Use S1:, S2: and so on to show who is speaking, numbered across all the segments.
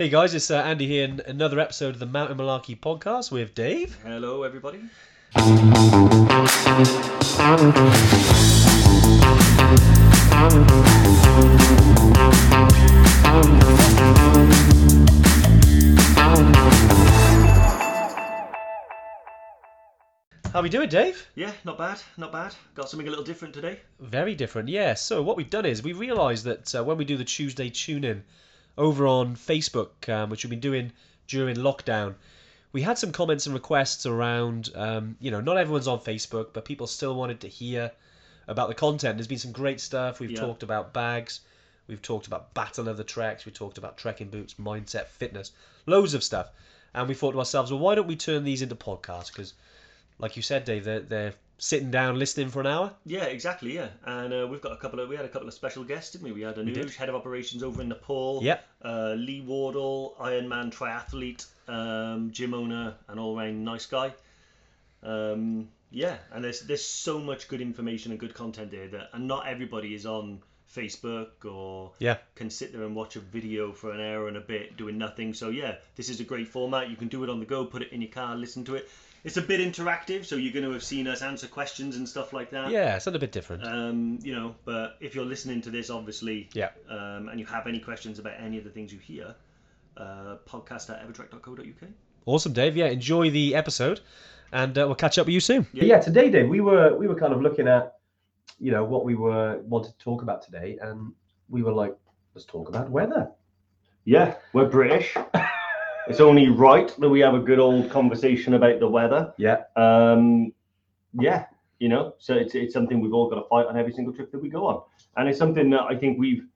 S1: Hey guys, it's uh, Andy here in another episode of the Mountain Malarkey podcast with Dave.
S2: Hello, everybody.
S1: How are we doing, Dave?
S2: Yeah, not bad, not bad. Got something a little different today.
S1: Very different, yeah. So what we've done is we realised that uh, when we do the Tuesday tune-in over on Facebook, um, which we've been doing during lockdown, we had some comments and requests around, um, you know, not everyone's on Facebook, but people still wanted to hear about the content. There's been some great stuff. We've
S2: Yeah.
S1: talked about bags, we've talked about Battle of the Treks, we talked about trekking boots, mindset, fitness, loads of stuff. And we thought to ourselves, well, why don't we turn these into podcasts? Because, like you said, Dave, they're, they're sitting down listening for an hour.
S2: Yeah, exactly. Yeah, and uh, we've got a couple of we had a couple of special guests, didn't we? We had a new head of operations over in Nepal.
S1: Yep.
S2: Uh, Lee Wardle, Ironman triathlete, um, gym owner, and all round nice guy. Um, yeah, and there's there's so much good information and good content there that, and not everybody is on Facebook or
S1: Yeah.
S2: can sit there and watch a video for an hour and a bit doing nothing. So yeah, this is a great format. You can do it on the go, put it in your car, listen to it. It's a bit interactive, so you're going to have seen us answer questions and stuff like that.
S1: Yeah, it's a little bit different.
S2: Um, you know, but if you're listening to this, obviously,
S1: Yeah.
S2: um, and you have any questions about any of the things you hear, uh, podcast at evertrek.co.uk.
S1: Awesome, Dave. Yeah, enjoy the episode, and uh, we'll catch up with you soon.
S2: Yeah.
S3: yeah, today, Dave, we were we were kind of looking at, you know, what we were wanted to talk about today, and we were like, let's talk about weather.
S2: Yeah, we're British. it's only right that we have a good old conversation about the weather.
S3: Yeah,
S2: Um, yeah, you know, so it's it's something we've all got to fight on every single trip that we go on, and it's something that I think we've.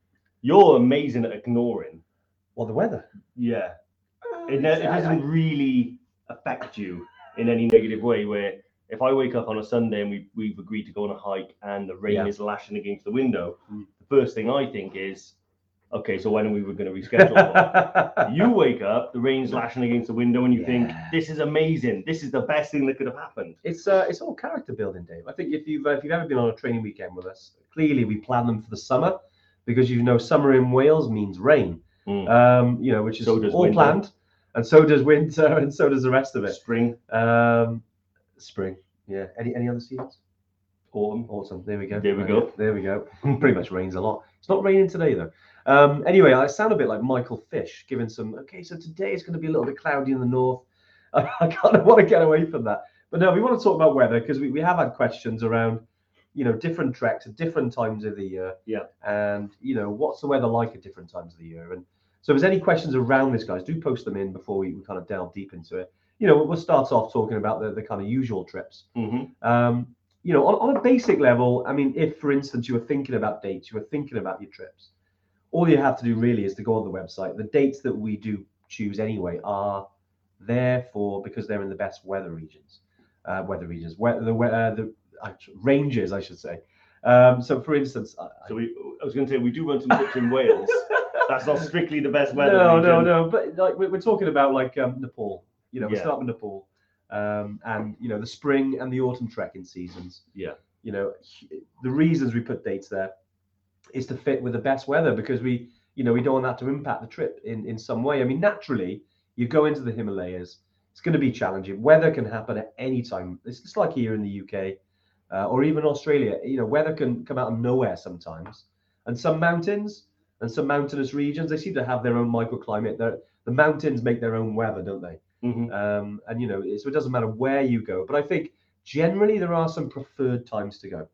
S2: You're amazing at ignoring.
S3: well, the weather.
S2: Yeah, it, ne- it
S3: I- I-
S2: doesn't really affect you in any negative way. Where if I wake up on a Sunday and we we've agreed to go on a hike and the rain
S3: Yeah.
S2: is lashing against the window,
S3: Mm.
S2: the first thing I think is, okay, so when are we going to reschedule? you wake up, the rain's lashing against the window, and you think this is amazing. This is the best thing that could have happened.
S3: It's uh, it's all character building, Dave. I think if you've uh, if you've ever been on a training weekend with us, clearly we plan them for the summer because you know summer in Wales means rain.
S2: Mm.
S3: Um, you know, which is
S2: So
S3: all
S2: winter.
S3: planned, and so does winter, and so does the rest of it.
S2: Spring,
S3: Um, spring, yeah. Any any other seasons?
S2: autumn.
S3: Autumn. There we go.
S2: There we go.
S3: There we go. Pretty much rains a lot. It's not raining today though. Um, anyway, I sound a bit like Michael Fish giving some. Okay, so today it's going to be a little bit cloudy in the north. I, I kind of want to get away from that. But no, we want to talk about weather because we, we have had questions around, you know, different treks at different times of the year.
S2: Yeah.
S3: And you know, what's the weather like at different times of the year? And so, if there's any questions around this, guys, do post them in before we, we kind of delve deep into it. You know, we'll start off talking about the, the kind of usual trips.
S2: hmm
S3: Um, you know, on, on a basic level, I mean, if for instance you were thinking about dates, you were thinking about your trips, all you have to do really is to go on the website. The dates that we do choose anyway are there for because they're in the best weather regions, uh, weather regions, where the uh, the actual ranges, I should say. Um, so, for instance, I,
S2: So we, I was going to say we do run some trips in Wales. That's not strictly the best weather.
S3: no, no, no. But like we're, we're talking about like um, Nepal. You know, we
S2: Yeah.
S3: start with Nepal, um, and you know the spring and the autumn trekking seasons.
S2: Yeah.
S3: You know, the reasons we put dates there is to fit with the best weather because we, you know, we don't want that to impact the trip in in some way. I mean, naturally, you go into the Himalayas. It's going to be challenging. Weather can happen at any time. It's just like here in the UK uh, or even Australia. You know, weather can come out of nowhere sometimes. And some mountains and some mountainous regions, they seem to have their own microclimate. They're, the mountains make their own weather, don't they?
S2: Mhm.
S3: Um, and you know, so it doesn't matter where you go. But I think generally there are some preferred times to go.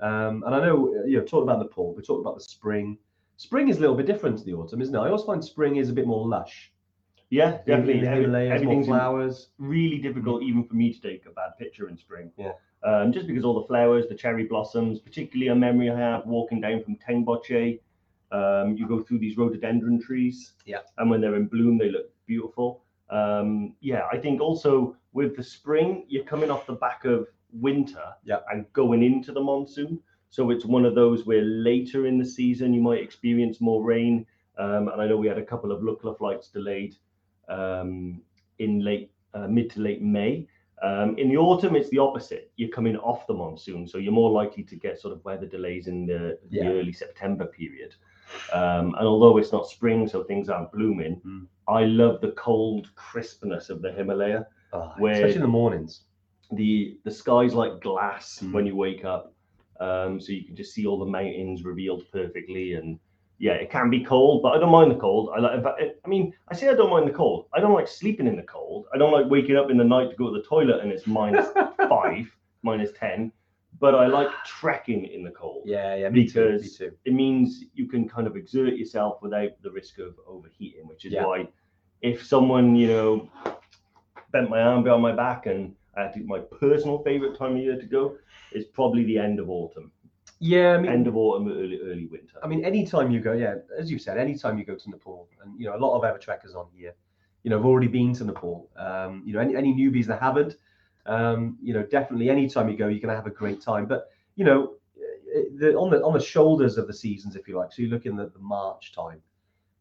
S3: Um, and I know uh, you know, talked about Nepal, we talked about the spring. Spring is a little bit different to the autumn, isn't it? I always find spring is a bit more lush.
S2: Yeah, definitely.
S3: in the
S2: Every-
S3: Himalayas, more
S2: everything's
S3: flowers.
S2: really difficult even for me to take a bad picture in spring.
S3: Yeah.
S2: Um, just because all the flowers, the cherry blossoms, particularly a memory I have walking down from Tengboche. Um, you go through these rhododendron trees.
S3: Yeah.
S2: And when they're in bloom, they look beautiful. Um, yeah, I think also with the spring, you're coming off the back of winter
S3: Yeah.
S2: and going into the monsoon. So it's one of those where later in the season you might experience more rain. Um, and I know we had a couple of Lukla flights delayed um, in late, uh, mid to late May. Um, in the autumn, it's the opposite. You're coming off the monsoon, so you're more likely to get sort of weather delays in the,
S3: Yeah.
S2: the early September period. Um, and although it's not spring, so things aren't blooming,
S3: Mm.
S2: I love the cold crispness of the Himalaya.
S3: Oh,
S2: Where-
S3: especially in the mornings.
S2: The the sky's like glass
S3: Mm.
S2: when you wake up, um, so you can just see all the mountains revealed perfectly. And yeah, it can be cold, but I don't mind the cold. I like. I mean, I say I don't mind the cold. I don't like sleeping in the cold. I don't like waking up in the night to go to the toilet and it's minus five, minus ten. But I like trekking in the cold.
S3: Yeah, yeah, me too. Me
S2: Because-
S3: too.
S2: It means you can kind of exert yourself without the risk of overheating, which is
S3: Yeah.
S2: why if someone, you know, bent my arm behind my back and I think my personal favorite time of year to go is probably the end of autumn.
S3: Yeah, I mean,
S2: End of autumn, early early winter.
S3: I mean, anytime you go, yeah, as you said, anytime you go to Nepal, and you know, a lot of Evertrekkers on here, you know, have already been to Nepal. Um, you know, any, any newbies that haven't, um, you know, definitely anytime you go, you're gonna have a great time. But you know, the on the on the shoulders of the seasons, if you like, so you're looking at the March time,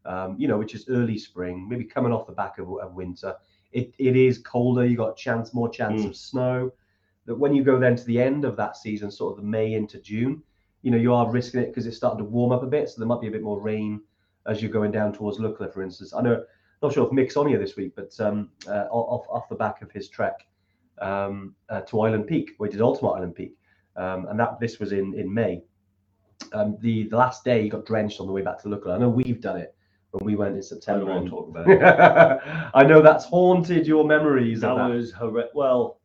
S3: um, you know, which is early spring, maybe coming off the back of, of winter. It, it is colder. You got chance, more chance
S2: Mm.
S3: of snow. That when you go then to the end of that season, sort of the May into June, you know, you are risking it because it's starting to warm up a bit. So there might be a bit more rain as you're going down towards Lukla, for instance. I know, not sure if Mick's on here this week, but um, uh, off, off the back of his trek um, uh, to Island Peak, we did Ultimate Island Peak. Um, and that this was in, in May. Um, the, the last day he got drenched on the way back to Lukla. I know we've done it when we went in
S2: I don't
S3: September.
S2: want
S3: and-
S2: to talk about it.
S3: I know that's haunted your memories
S2: that
S3: that.
S2: was horrendous. Well,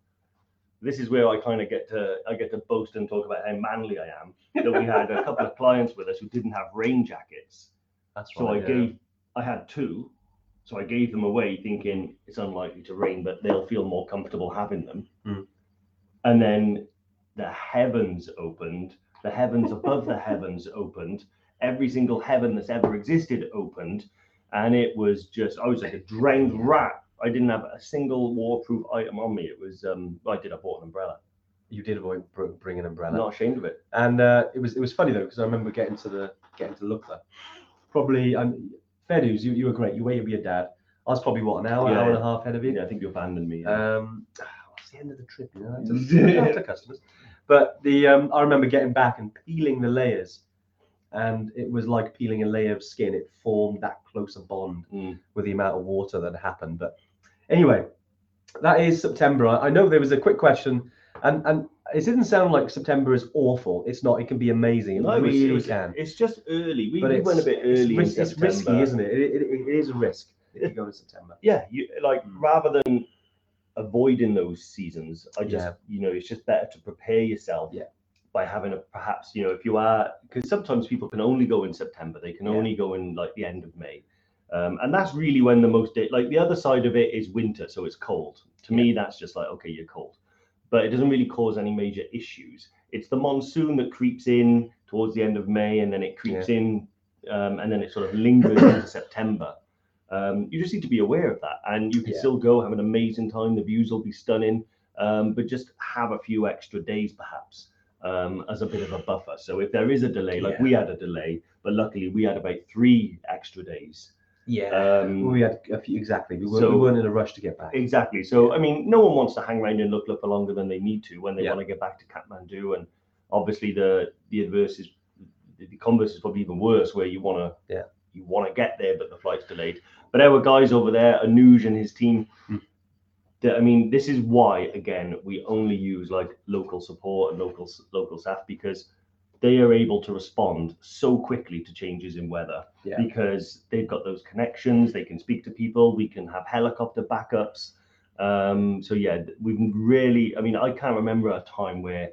S2: this is where I kind of get to I get to boast and talk about how manly I am. That we had a couple of clients with us who didn't have rain jackets,
S3: That's right.
S2: so I
S3: yeah.
S2: gave I had two, so I gave them away, thinking it's unlikely to rain, but they'll feel more comfortable having them.
S3: Mm.
S2: And then the heavens opened, the heavens above the heavens opened, every single heaven that's ever existed opened, and it was just I was like a drowned rat. I didn't have a single waterproof item on me. It was um I did I bought an umbrella.
S3: You did bring an umbrella.
S2: I'm not ashamed of it.
S3: And uh, it was it was funny though because I remember getting to the getting to Lukla. Probably, um, fair news. You, you were great. You waited with your dad. I was probably what an hour,
S2: Yeah,
S3: hour and a half ahead of you.
S2: Yeah, I think you abandoned me.
S3: Um, it's the end of the trip, you know. to- customers, but the um, I remember getting back and peeling the layers, and it was like peeling a layer of skin. It formed that closer bond
S2: Mm.
S3: with the amount of water that happened. But anyway, that is September. I, know there was a quick question, and and it didn't sound like September is awful. It's not. It can be amazing. It
S2: No, it's-
S3: really
S2: it's,
S3: can.
S2: It's just early. We, we
S3: it's,
S2: went a bit
S3: it's,
S2: early. in
S3: it's risky, isn't it? It, it? it is a risk if you go in September.
S2: Yeah, you like
S3: Mm.
S2: rather than avoiding those seasons, I just
S3: Yeah.
S2: you know it's just better to prepare yourself.
S3: Yeah.
S2: By having a perhaps you know if you are because sometimes people can only go in September, they can
S3: Yeah.
S2: only go in like the end of May, um, and that's really when the most day, like the other side of it is winter, so it's cold. To me, that's just like okay, you're cold, but it doesn't really cause any major issues. It's the monsoon that creeps in towards the end of May, and then it creeps in, um, and then it sort of lingers into September. Um, you just need to be aware of that, and you can
S3: Yeah.
S2: still go have an amazing time. The views will be stunning, um, but just have a few extra days perhaps um, as a bit of a buffer. So if there is a delay, like
S3: Yeah.
S2: we had a delay, but luckily we had about three extra days.
S3: Yeah.
S2: Um,
S3: we had a few exactly. We, were,
S2: so-
S3: we weren't in a rush to get back.
S2: Exactly. So I mean, no one wants to hang around in Lukla for longer than they need to when they
S3: Yeah.
S2: want to get back to Kathmandu, and obviously the the adverse is the, converse is probably even worse, where you want to
S3: Yeah.
S2: you want to get there, but the flight's delayed. But our guys over there, Anuj and his team.
S3: Hmm.
S2: That- I mean, this is why again we only use like local support and local local staff because they are able to respond so quickly to changes in weather
S3: Yeah.
S2: because they've got those connections. They can speak to people. We can have helicopter backups. Um, so yeah, we've really. I mean, I can't remember a time where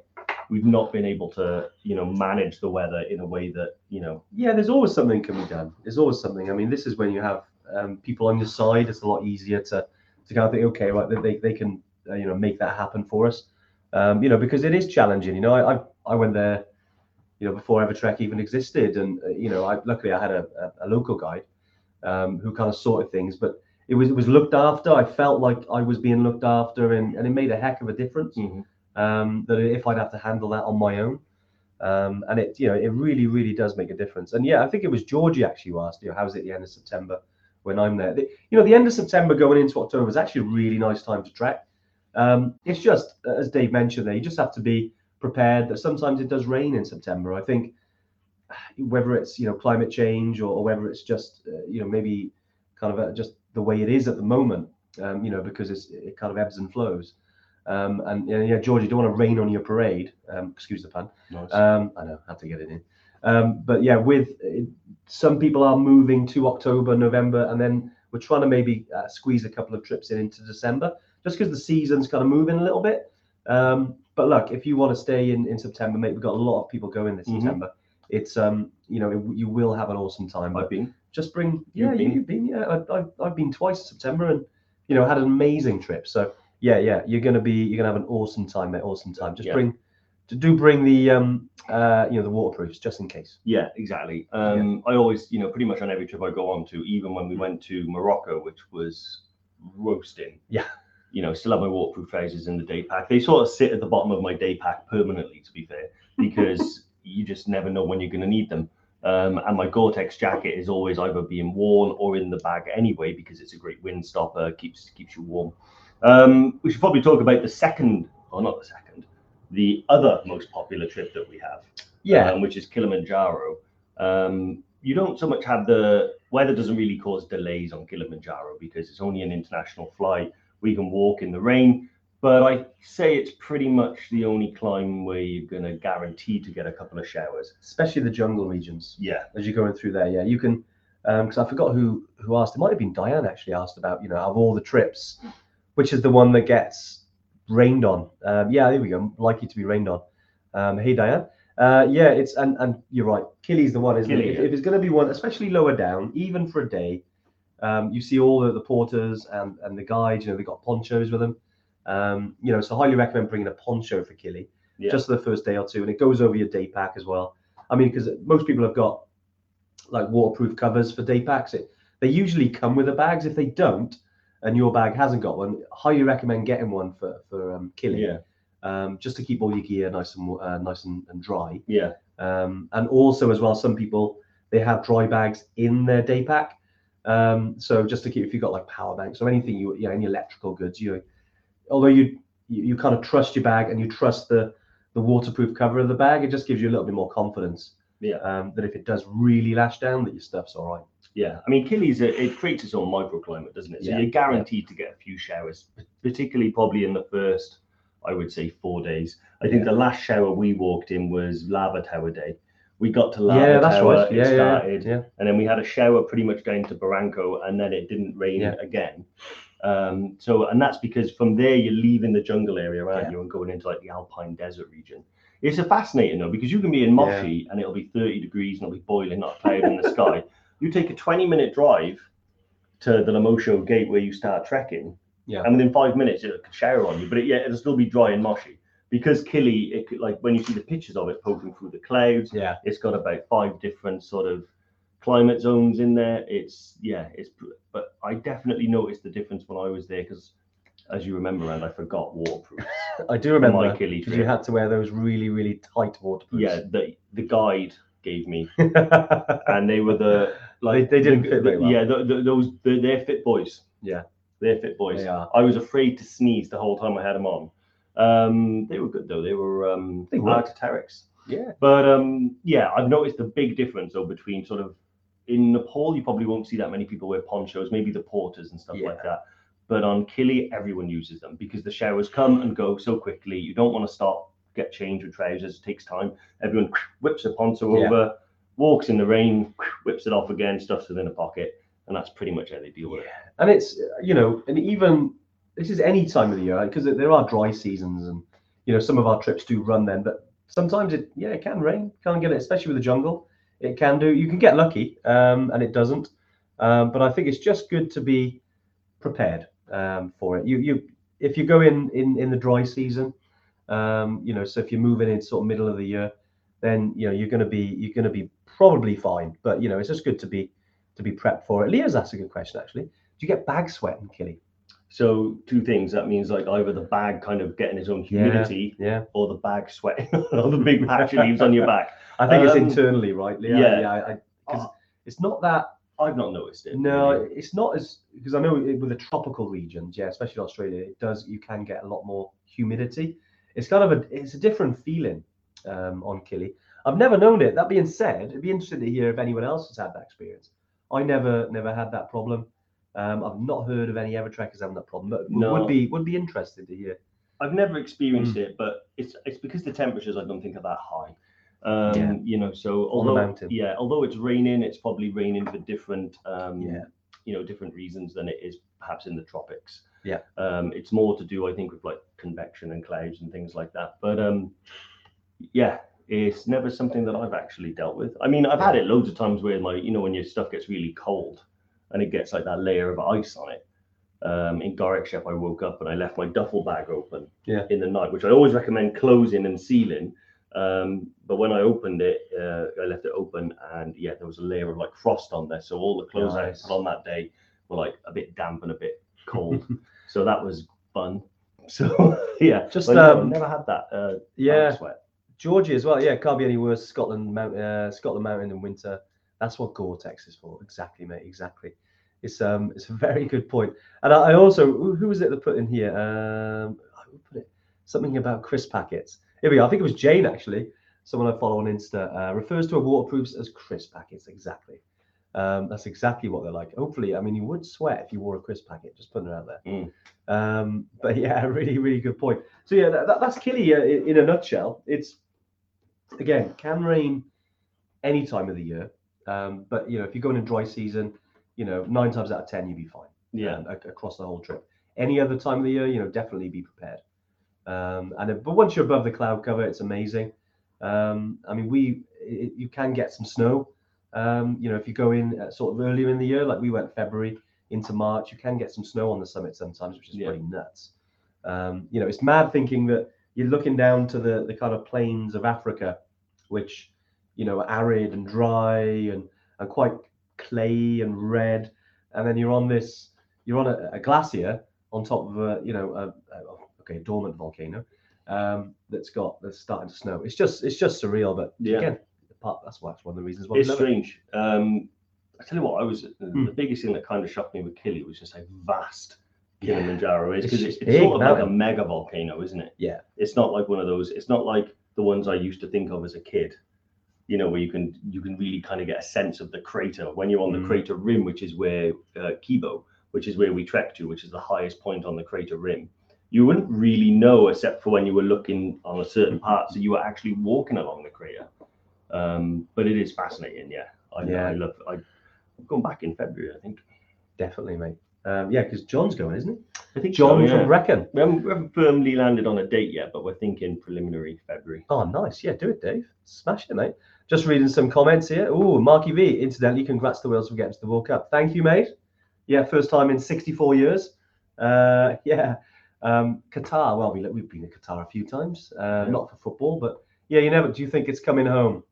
S2: we've not been able to, you know, manage the weather in a way that you know.
S3: Yeah, there's always something can be done. There's always something. I mean, this is when you have um, people on your side. It's a lot easier to to kind of think, okay, right, they they can uh, you know make that happen for us. Um, you know, because it is challenging. You know, I I, I went there, you know, before Evertrek even existed, and uh, you know, I luckily I had a, a, a local guide um, who kind of sorted things, but. It was, it was looked after. I felt like I was being looked after, and, and it made a heck of a difference. Um, that if I'd have to handle that on my own, um, and it, you know, it really, really does make a difference. And yeah, I think it was Georgie actually who asked, you know, how's it at the end of September when I'm there? The, you know, the end of September going into October is actually a really nice time to trek. Um, it's just, as Dave mentioned there, you just have to be prepared that sometimes it does rain in September. I think whether it's you know climate change or, or whether it's just uh, you know maybe kind of uh just the way it is at the moment, um, you know, because it's, it kind of ebbs and flows. Um, and yeah, yeah, George, you don't want to rain on your parade. Um, excuse the pun.
S2: Nice.
S3: Um, I know, had to get it in. Um, but yeah, with it, some people are moving to October, November, and then we're trying to maybe uh, squeeze a couple of trips in into December, just because the season's kind of moving a little bit. Um, but look, if you want to stay in in September, mate, we've got a lot of people going this
S2: Mhm.
S3: September. It's um, you know, it, you will have an awesome time.
S2: I've been.
S3: just bring,
S2: You've
S3: yeah,
S2: been?
S3: you've been, yeah, I, I've, I've been twice in September, and you know, had an amazing trip. So yeah, yeah, you're gonna be, you're gonna have an awesome time, mate, awesome time. Just
S2: Yeah.
S3: bring, do bring the um, uh, you know, the waterproofs just in case.
S2: Yeah, exactly. Um, I always, you know, pretty much on every trip I go on to, even when we went to Morocco, which was roasting.
S3: Yeah.
S2: You know, still have my waterproof trousers in the day pack. They sort of sit at the bottom of my day pack permanently, to be fair, because you just never know when you're going to need them. Um, and my Gore-Tex jacket is always either being worn or in the bag anyway, because it's a great wind stopper, keeps keeps you warm. Um, we should probably talk about the second, or not the second, the other most popular trip that we have
S3: Yeah,
S2: um, which is Kilimanjaro. Um, you don't so much have the weather doesn't really cause delays on Kilimanjaro because it's only an international flight. We can walk in the rain, but I say it's pretty much the only climb where you're going to guarantee to get a couple of showers.
S3: especially the jungle regions
S2: Yeah,
S3: as you're going through there. Yeah, you can, because I forgot who who asked. It might have been Diane actually asked about you know of all the trips, which is the one that gets rained on. Um, yeah, there we go. Likely to be rained on. Um, hey Diane. Uh, yeah, it's and and you're right. Kili's the one, isn't
S2: Kili,
S3: it? If,
S2: yeah.
S3: if it's going to be one, especially lower down, even for a day, um, you see all the, the porters and and the guides. You know, they've got ponchos with them. Um, you know, so highly recommend bringing a poncho for Kili
S2: Yeah.
S3: just for the first day or two, and it goes over your day pack as well. I mean, because most people have got like waterproof covers for day packs. It, they usually come with the bags. If they don't, and your bag hasn't got one, highly recommend getting one for for um, Kili.
S2: yeah,
S3: Um, just to keep all your gear nice and uh, nice and, and dry.
S2: yeah,
S3: Um, and also as well, some people they have dry bags in their day pack. Um, so just to keep if you've got like power banks or anything you yeah any electrical goods you although you you, you kind of trust your bag and you trust the the waterproof cover of the bag it just gives you a little bit more confidence
S2: Yeah.
S3: um, that if it does really lash down that your stuff's all right
S2: yeah. I mean, Kili's a, it creates its own microclimate, doesn't it? So
S3: Yeah,
S2: you're guaranteed to get a few showers, particularly probably in the first, I would say, four days. I think
S3: Yeah.
S2: the last shower we walked in was Lava Tower Day. We got to Lava
S3: yeah that's
S2: Tower,
S3: right yeah, yeah
S2: started,
S3: yeah
S2: and then we had a shower pretty much down to Barranco, and then it didn't rain
S3: Yeah.
S2: again. Um, so, and that's because from there you're leaving the jungle area, aren't
S3: Yeah.
S2: you, and going into like the Alpine desert region. It's a fascinating though because you can be in Moshi and it'll be 30 degrees and it'll be boiling, not a cloud in the sky. You take a 20 minute drive to the Lemosho gate where you start trekking,
S3: Yeah.
S2: and within five minutes it'll shower on you, but it, yeah, it'll still be dry and Moshi because Kili, it could, like when you see the pictures of it poking through the clouds,
S3: yeah
S2: it's got about five different sort of climate zones in there. It's yeah, it's but I definitely noticed the difference when I was there because as you remember, and I forgot waterproofs.
S3: I do remember
S2: my Kili
S3: because
S2: trip.
S3: you had to wear those really really tight waterproofs
S2: yeah, the the guide gave me, and they were the like
S3: They- they didn't fit very well.
S2: Yeah, those the, they're fit boys.
S3: Yeah.
S2: they're fit boys.
S3: They are.
S2: I was afraid to sneeze the whole time I had them on. Um, they were good though. They were um,
S3: They were.
S2: Arc'teryx.
S3: yeah
S2: But um, yeah, I've noticed the big difference though between sort of in Nepal, you probably won't see that many people wear ponchos, maybe the porters and stuff like that. But on Kili, everyone uses them because the showers come and go so quickly. You don't want to stop, get changed with trousers. It takes time. Everyone whips a poncho
S3: Yeah.
S2: over, walks in the rain, whips it off again, stuffs it in a pocket, and that's pretty much how they deal with it.
S3: and it's you know and even this is any time of the year because there are dry seasons and you know some of our trips do run then but sometimes it yeah it can rain can't get it especially with the jungle. It can do you can get lucky um, and it doesn't um, but i think it's just good to be prepared um, for it. You you if you go in in in the dry season um, you know so if you're moving in sort of middle of the year then you know you're going to be you're going to be probably fine but you know it's just good to be to be prepped for it Leo's asked a good question actually do you get bag sweat in Kili?
S2: So two things. That means like either the bag kind of getting its own humidity,
S3: Yeah,
S2: or the bag sweating, or the big patch it leaves on your back.
S3: I think it's
S2: Um,
S3: internally, right, Leo?
S2: yeah.
S3: yeah. I, I,
S2: Oh,
S3: it's not that.
S2: I've not noticed it.
S3: No,
S2: really.
S3: it's not as because I know with the tropical regions, yeah, especially Australia, it does. You can get a lot more humidity. It's kind of a it's a different feeling um, on Kili. I've never known it. That being said, it'd be interesting to hear if anyone else has had that experience. I never never had that problem. Um, I've not heard of any Evertrekkers having that problem, but
S2: No.
S3: would be would be interested to hear.
S2: I've never experienced
S3: Mm.
S2: it, but it's it's because the temperatures I don't think are that high. Um,
S3: Yeah.
S2: You know, so
S3: On the
S2: although yeah, although it's raining, it's probably raining for different um,
S3: Yeah.
S2: you know different reasons than it is perhaps in the tropics.
S3: Yeah.
S2: Um, it's more to do, I think, with like convection and clouds and things like that. But um, yeah, it's never something that I've actually dealt with. I mean, I've had it loads of times where my, you know, when your stuff gets really cold and it gets like that layer of ice on it. Um, in Gorak Shep, I woke up and I left my duffel bag open
S3: Yeah.
S2: in the night, which I always recommend closing and sealing. Um, but when I opened it, uh, I left it open and yeah, there was a layer of like frost on there. So all the clothes
S3: Nice.
S2: I put on that day were like a bit damp and a bit cold. so that was fun. So yeah,
S3: Just, um,
S2: never had that. Uh,
S3: Yeah,
S2: sweat.
S3: Georgia as well. Yeah, can't be any worse. Scotland, Mount, uh, Scotland Mountain in winter. That's what Gore-Tex is for. Exactly, mate. Exactly. It's um, it's a very good point. And I, I also, who, was it that put in here? Um, put it? Something about crisp packets. Here we go. I think it was Jane actually. Someone I follow on Insta uh, refers to a waterproofs as crisp packets. Exactly. Um, that's exactly what they're like. Hopefully, I mean, you would sweat if you wore a crisp packet. Just putting it out there.
S2: Mm.
S3: Um, but yeah, really, really good point. So yeah, that, that- that's Kili uh, in, in a nutshell. It's again can rain any time of the year, um, but you know if you go in a dry season, you know nine times out of ten you'll be fine.
S2: Yeah.
S3: um, ac- across the whole trip. Any other time of the year, you know, definitely be prepared. Um, and but once you're above the cloud cover, it's amazing. Um, I mean, we it, you can get some snow. Um, you know, if you go in uh, sort of earlier in the year, like we went February into March, you can get some snow on the summit sometimes, which is
S2: Yeah.
S3: pretty nuts. Um, you know, it's mad thinking that you're looking down to the the kind of plains of Africa, which you know are arid and dry and and quite clay and red, and then you're on this you're on a, a glacier on top of a you know a, a okay dormant volcano um, that's got that's starting to snow. It's just it's just surreal, but
S2: Yeah.
S3: again, part that's why that's one of the reasons why
S2: It's
S3: love it.
S2: strange. Um, I tell you what, I was
S3: Hmm.
S2: the biggest thing that kind of shocked me with Kili was just how vast
S3: Yeah.
S2: Kilimanjaro is because
S3: It's
S2: it's, it's sort of like a mega volcano, isn't it?
S3: Yeah.
S2: It's not like one of those. It's not like the ones I used to think of as a kid. You know, where you can you can really kind of get a sense of the crater when you're on the
S3: Mm.
S2: crater rim, which is where uh, Kibo, which is where we trekked to, which is the highest point on the crater rim. You wouldn't really know except for when you were looking on a certain part, so you were actually walking along the crater. Um, but it is fascinating, yeah. I,
S3: Yeah.
S2: I love. I, I'm going back in February, I think.
S3: Definitely, mate. Um, yeah, because John's going, isn't he?
S2: I think
S3: John
S2: so, yeah.
S3: from Reckon.
S2: We haven't, we haven't firmly landed on a date yet, but we're thinking preliminary February.
S3: Oh, nice. Yeah, do it, Dave. Smash it, mate. Just reading some comments here. Oh, Marky V. Incidentally, congrats to Wales for getting to the World Cup. Thank you, mate. Yeah, first time in 64 years. Uh, yeah. Um, Qatar. Well, we, we've been to Qatar a few times. Uh,
S2: Yeah.
S3: Not for football, but yeah, you never. Do you think it's coming home?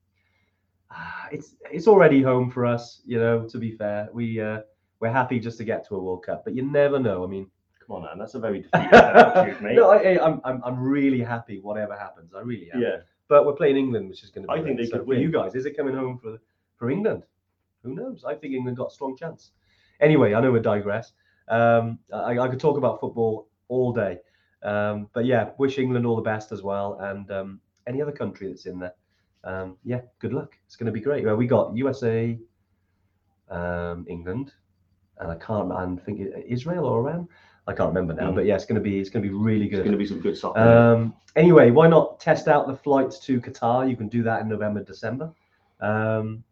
S3: Ah, It's it's already home for us. You know, to be fair, we uh, we're happy just to get to a World Cup, but you never know. I mean,
S2: Come on, man, that's a very defeated attitude, mate.
S3: no, I, I, I'm, I'm I'm really happy. Whatever happens, I really am
S2: yeah,
S3: but we're playing England, which is going to be.
S2: I think they
S3: so
S2: could
S3: for
S2: win.
S3: you guys. Is it coming home for for England? Who knows? I think England got a strong chance. Anyway, I know we digress. Um, I, I could talk about football all day, um, but yeah, wish England all the best as well, and um, any other country that's in there. Um, yeah, good luck. It's going to be great. Well, we got USA, um, England, and I can't. I'm thinking Israel or Iran. I can't remember now,
S2: Mm.
S3: but yeah, it's going to be it's going to be really good.
S2: it's going to be some good soccer.
S3: Um, anyway, why not test out the flights to Qatar? You can do that in November, December. Um,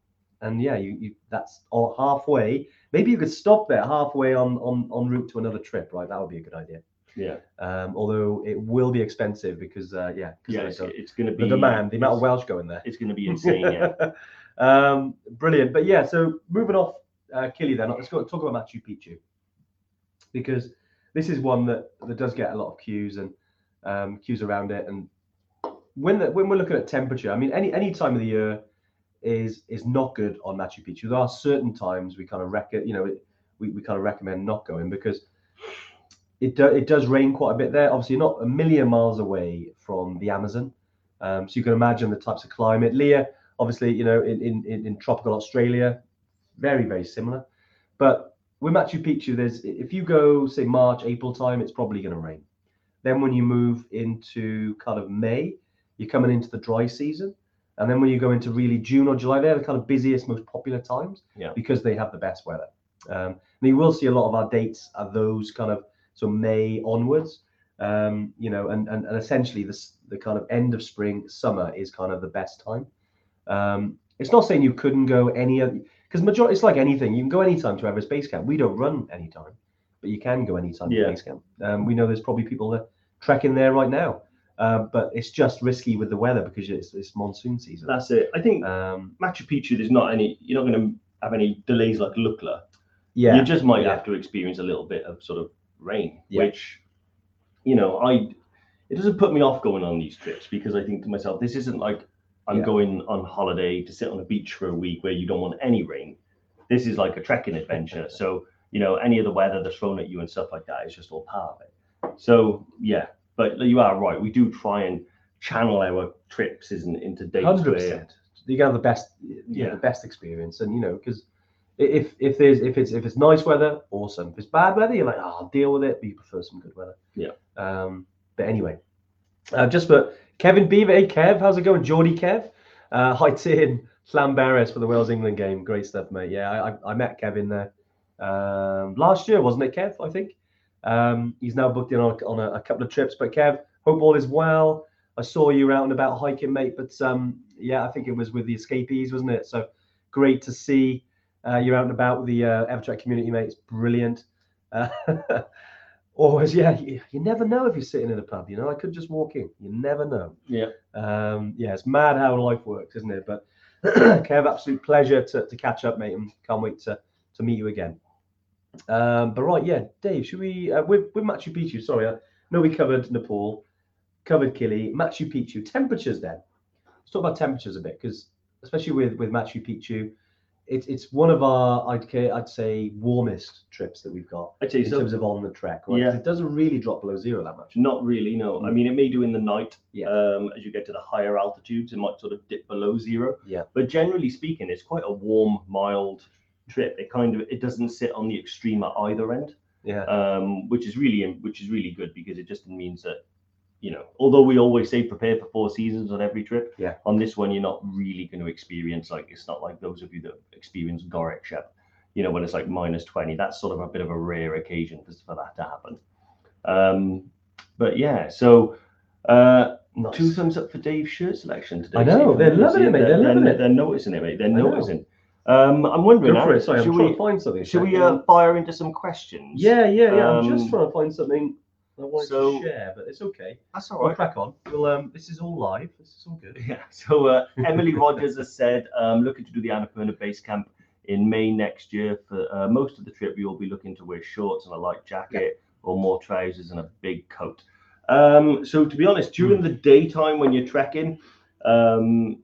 S3: and yeah, you, you that's all halfway. Maybe you could stop there halfway on on on route to another trip, right? That would be a good idea.
S2: yeah,
S3: Um, although it will be expensive because uh, yeah,
S2: yeah, it's, it's going to be
S3: the demand, the amount of Welsh going there.
S2: It's going to be insane. Yeah,
S3: um, brilliant. But yeah, so moving off uh, Kili then, let's go talk about Machu Picchu because this is one that, that does get a lot of cues and um, cues around it. And when the, when we're looking at temperature, I mean, any any time of the year is is not good on Machu Picchu. There are certain times we kind of reckon, you know, we, we kind of recommend not going because it do, it does rain quite a bit there. Obviously, not a million miles away from the Amazon, um, so you can imagine the types of climate. Leah, obviously, you know, in, in, in tropical Australia, very very similar. But with Machu Picchu, there's if you go say March April time, it's probably going to rain. Then when you move into kind of May, you're coming into the dry season, And then when you go into really June or July, they're the kind of busiest, most popular times
S2: Yeah.
S3: because they have the best weather. Um, and you will see a lot of our dates are those kind of so May onwards. Um, you know, and, and and essentially this the kind of end of spring, summer is kind of the best time. Um, it's not saying you couldn't go any other because majority it's like anything. You can go anytime to Everest Base Camp. We don't run anytime, but you can go anytime
S2: Yeah.
S3: to base camp. Um, we know there's probably people that trekking there right now. Uh, but it's just risky with the weather because it's, it's monsoon season.
S2: That's it. I think
S3: Um,
S2: Machu Picchu, there's not any. You're not going to have any delays like Lukla.
S3: yeah,
S2: You just might
S3: yeah.
S2: have to experience a little bit of sort of rain,
S3: Yeah.
S2: which, you know, I. It doesn't put me off going on these trips because I think to myself, this isn't like I'm
S3: Yeah.
S2: going on holiday to sit on a beach for a week where you don't want any rain. This is like a trekking adventure. so you know, any of the weather that's thrown at you and stuff like that is just all part of it. So yeah, but you are right. We do try and channel our trips isn't into dates
S3: hundred
S2: where
S3: percent. You have the best, yeah,
S2: Yeah.
S3: the best experience, and you know, because if if there's if it's if it's nice weather, awesome. If it's bad weather, you're like, oh, I'll deal with it. But you prefer some good weather.
S2: Yeah.
S3: Um. But anyway, uh, just for Kevin Beaver, hey Kev, how's it going? Geordie Kev, uh, hi Tim Llanberis for the Wales England game. Great stuff, mate. Yeah, I I, met Kevin there um, last year, wasn't it, Kev? I think. Um, he's now booked in on, a- on a, a couple of trips. But Kev, hope all is well. I saw you out and about hiking, mate. But um, yeah, I think it was with the escapees, wasn't it? So great to see uh, you out and about with the uh, Evertrek community, mate. It's brilliant. Uh, always, yeah. You, you never know if you're sitting in a pub. You know, I could just walk in. You never know.
S2: yeah.
S3: Um, yeah, it's mad how life works, isn't it? But Kev, absolute pleasure to, to catch up, mate, and can't wait to to meet you again. Um, but right, yeah, Dave, should we uh, with with Machu Picchu? Sorry, I know we covered Nepal, covered Kili, Machu Picchu. Temperatures then. Let's talk about temperatures a bit because especially with with Machu Picchu, it's it's one of our I'd I'd say warmest trips that we've got
S2: I'd say
S3: in terms of on the trek. Right?
S2: Yeah.
S3: it doesn't really drop below zero that much.
S2: Not really, no. I
S3: Mm.
S2: mean, it may do in the night.
S3: Yeah.
S2: Um, as you get to the higher altitudes, it might sort of dip below zero.
S3: Yeah.
S2: But generally speaking, it's quite a warm, mild trip. It kind of it doesn't sit on the extreme at either end,
S3: Yeah,
S2: um, which is really which is really good because it just means that you know, although we always say prepare for four seasons on every trip,
S3: Yeah.
S2: on this one you're not really going to experience like it's not like those of you that experience Gorak Shep, you know, when it's like minus 20. That's sort of a bit of a rare occasion for, for that to happen. Um, but yeah, so uh,
S3: nice.
S2: two thumbs up for Dave's shirt selection today.
S3: I know,
S2: Steve.
S3: they're loving it, mate, they're loving it.
S2: They're noticing it, mate. They're noticing. Um, I'm wondering,
S3: Go for it. Sorry, I'm
S2: should
S3: trying
S2: we,
S3: to find something.
S2: should we uh, fire into some questions?
S3: Yeah, yeah, yeah. I'm just
S2: Um,
S3: trying to find something I wanted
S2: so-
S3: to share, but it's okay.
S2: that's all right.
S3: We'll crack on. We'll, um, this is all live. This is all good.
S2: Yeah. So uh, Emily Rogers has said, um, looking to do the Annapurna base camp in May next year. For uh, most of the trip, you'll be looking to wear shorts and a light jacket, or more trousers and a big coat. Um, so to be honest, during the daytime when you're trekking, um,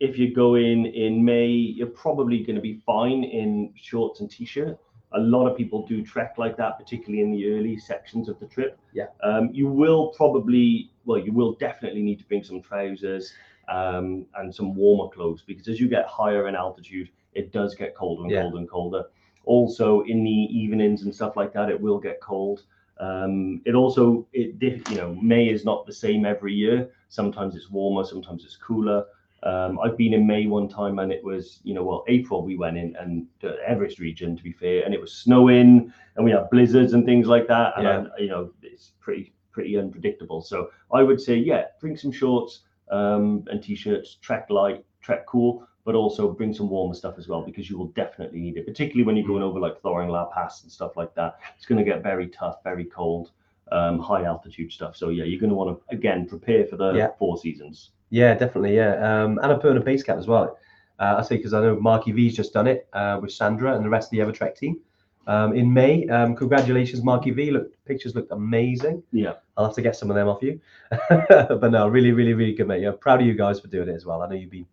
S2: if you're going in May, you're probably going to be fine in shorts and t-shirt. A lot of people do trek like that, particularly in the early sections of the trip.
S3: Yeah.
S2: Um, you will probably, well, you will definitely need to bring some trousers um, and some warmer clothes because as you get higher in altitude, it does get colder and
S3: Yeah.
S2: colder and colder. Also, in the evenings and stuff like that, it will get cold. Um, it also, it you know, May is not the same every year. Sometimes it's warmer, sometimes it's cooler. Um, I've been in May one time and it was, you know, well, April we went in and the Everest region, to be fair, and it was snowing and we had blizzards and things like that. And,
S3: Yeah.
S2: I, you know, it's pretty, pretty unpredictable. So I would say, yeah, bring some shorts um, and t-shirts, trek light, trek cool, but also bring some warmer stuff as well because you will definitely need it, particularly when you're going over like Thorong La Pass and stuff like that. It's going to get very tough, very cold, um, high altitude stuff. So yeah, you're going to want to again prepare for the
S3: Yeah.
S2: four seasons.
S3: Yeah, definitely. Yeah. Um, Annapurna Camp as well. Uh, I say because I know Marky V's just done it uh, with Sandra and the rest of the Evertrek team um, in May. Um, congratulations, Marky V. Look, pictures looked amazing.
S2: Yeah.
S3: I'll have to get some of them off you. but no, really, really, really good, mate. Yeah, proud of you guys for doing it as well. I know you've been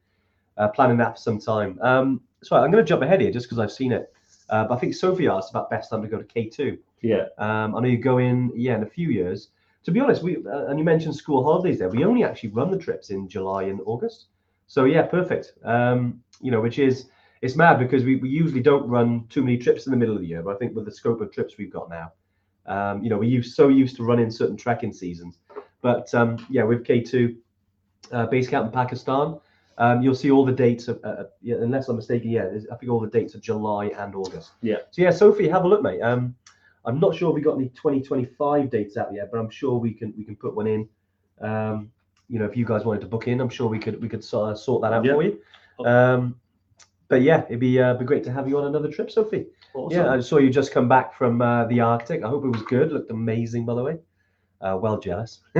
S3: uh, planning that for some time. Um, so I'm going to jump ahead here just because I've seen it. Uh, but I think Sophie asked about best time to go to K2.
S2: Yeah.
S3: Um, I know you go in, yeah, in a few years. To be honest, we uh, and you mentioned school holidays there. We only actually run the trips in July and August. So yeah, perfect. Um, you know, which is it's mad because we, we usually don't run too many trips in the middle of the year. But I think with the scope of trips we've got now, um, you know, we're used, so used to running certain trekking seasons. But um, yeah, with K2 uh, base camp in Pakistan, Um, you'll see all the dates of, uh, yeah, unless I'm mistaken, yeah, I think all the dates are July and August.
S2: Yeah.
S3: So yeah, Sophie, have a look, mate. Um, I'm not sure we got any 2025 dates out yet, but I'm sure we can we can put one in. Um, you know, if you guys wanted to book in, I'm sure we could we could sort, sort that out
S2: Yeah.
S3: for you. Um, but yeah, it'd be uh, be great to have you on another trip, Sophie.
S2: Awesome.
S3: Yeah, I saw you just come back from uh, the Arctic. I hope it was good. Looked amazing, by the way. Uh, well jealous.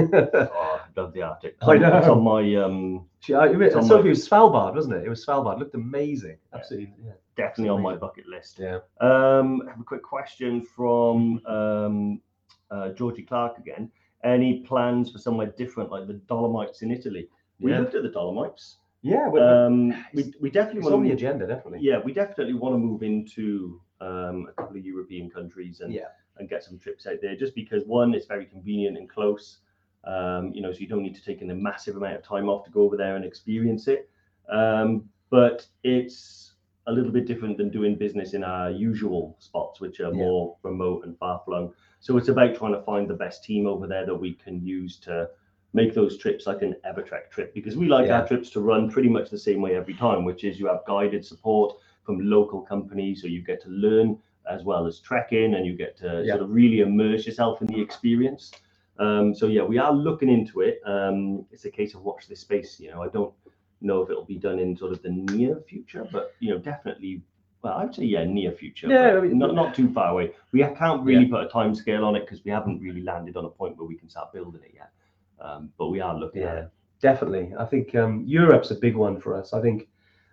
S2: I love the Arctic.
S3: I know.
S2: It's on my um,
S3: She- uh,
S2: It's on
S3: Sophie
S2: my-
S3: was Svalbard, wasn't it? It was Svalbard. Looked amazing. Absolutely. Yeah.
S2: definitely on my bucket list.
S3: Yeah.
S2: Um, I have a quick question from um, uh, Georgie Clark again. Any plans for somewhere different, like the Dolomites in Italy? We
S3: Yeah.
S2: looked at the Dolomites.
S3: Yeah. we- we-
S2: Um, we, we definitely want
S3: on the
S2: to.
S3: agenda, definitely.
S2: Yeah, we definitely want to move into um, a couple of European countries and
S3: Yeah.
S2: and get some trips out there. Just because one, it's very convenient and close. Um, you know, so you don't need to take in a massive amount of time off to go over there and experience it. Um, but it's a little bit different than doing business in our usual spots, which are
S3: Yeah.
S2: more remote and far flung. So it's about trying to find the best team over there that we can use to make those trips like an Evertrek trip because we like
S3: Yeah.
S2: our trips to run pretty much the same way every time, which is you have guided support from local companies, so you get to learn as well as trekking and you get to
S3: Yeah.
S2: sort of really immerse yourself in the experience. Um, so yeah, we are looking into it. Um, it's a case of watch this space. You know, I don't know if it'll be done in sort of the near future, but you know, definitely. Well, I'd say yeah, near future.
S3: Yeah, I mean-
S2: not not too far away. We can't really put a time scale on it because we haven't really landed on a point where we can start building it yet. Um, but we are looking at
S3: Yeah,
S2: it.
S3: definitely. I think um, Europe's a big one for us. I think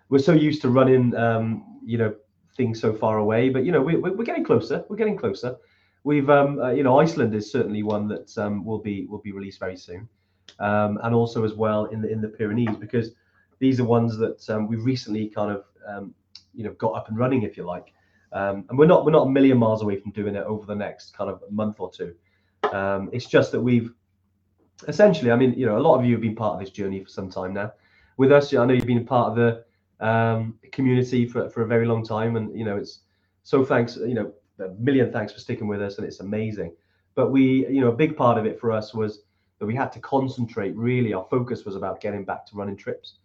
S3: we're so used to running, um, you know, things so far away, but you know, we, we're, we're getting closer. We're getting closer. We've, um, uh, you know, Iceland is certainly one that um, will be will be released very soon, um, and also as well in the in the Pyrenees because these are ones that um, we recently kind of, um, you know, got up and running, if you like. Um, and we're not we're not a million miles away from doing it over the next kind of month or two. It's just that we've essentially, I mean, you know, a lot of you have been part of this journey for some time now. With us, I know you've been a part of the community for, for a very long time, and you know, it's so thanks, you know, a million thanks for sticking with us, and it's amazing. But we, you know, a big part of it for us was that we had to concentrate. Really, our focus was about getting back to running trips.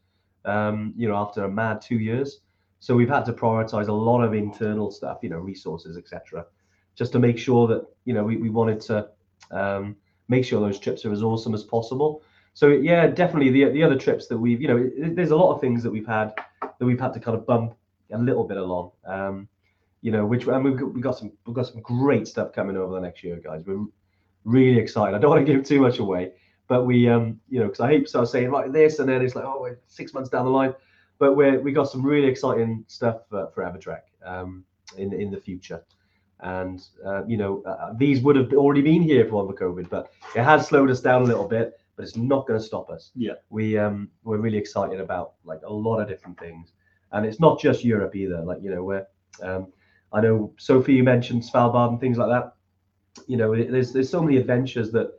S3: Um, you know, after a mad two years, so we've had to prioritize a lot of internal stuff, you know, resources, etc., just to make sure that you know we, we wanted to um, make sure those trips are as awesome as possible. So yeah, definitely the the other trips that we've you know it- there's a lot of things that we've had that we've had to kind of bump a little bit along. Um, you know, which and we've got, we've got some we've got some great stuff coming over the next year, guys. We're really excited. I don't want to give too much away, but we um you know because I hate so I was saying like this and then it's like oh we're six months down the line, but we're we got some really exciting stuff for, for Evertrek um in in the future. And uh, you know uh, these would have already been here if it wasn't for COVID, but it has slowed us down a little bit, but it's not going to stop us.
S2: Yeah.
S3: We um we're really excited about like a lot of different things, and it's not just Europe either. Like you know we're um I know Sophie you mentioned Svalbard and things like that. You know there's there's so many adventures that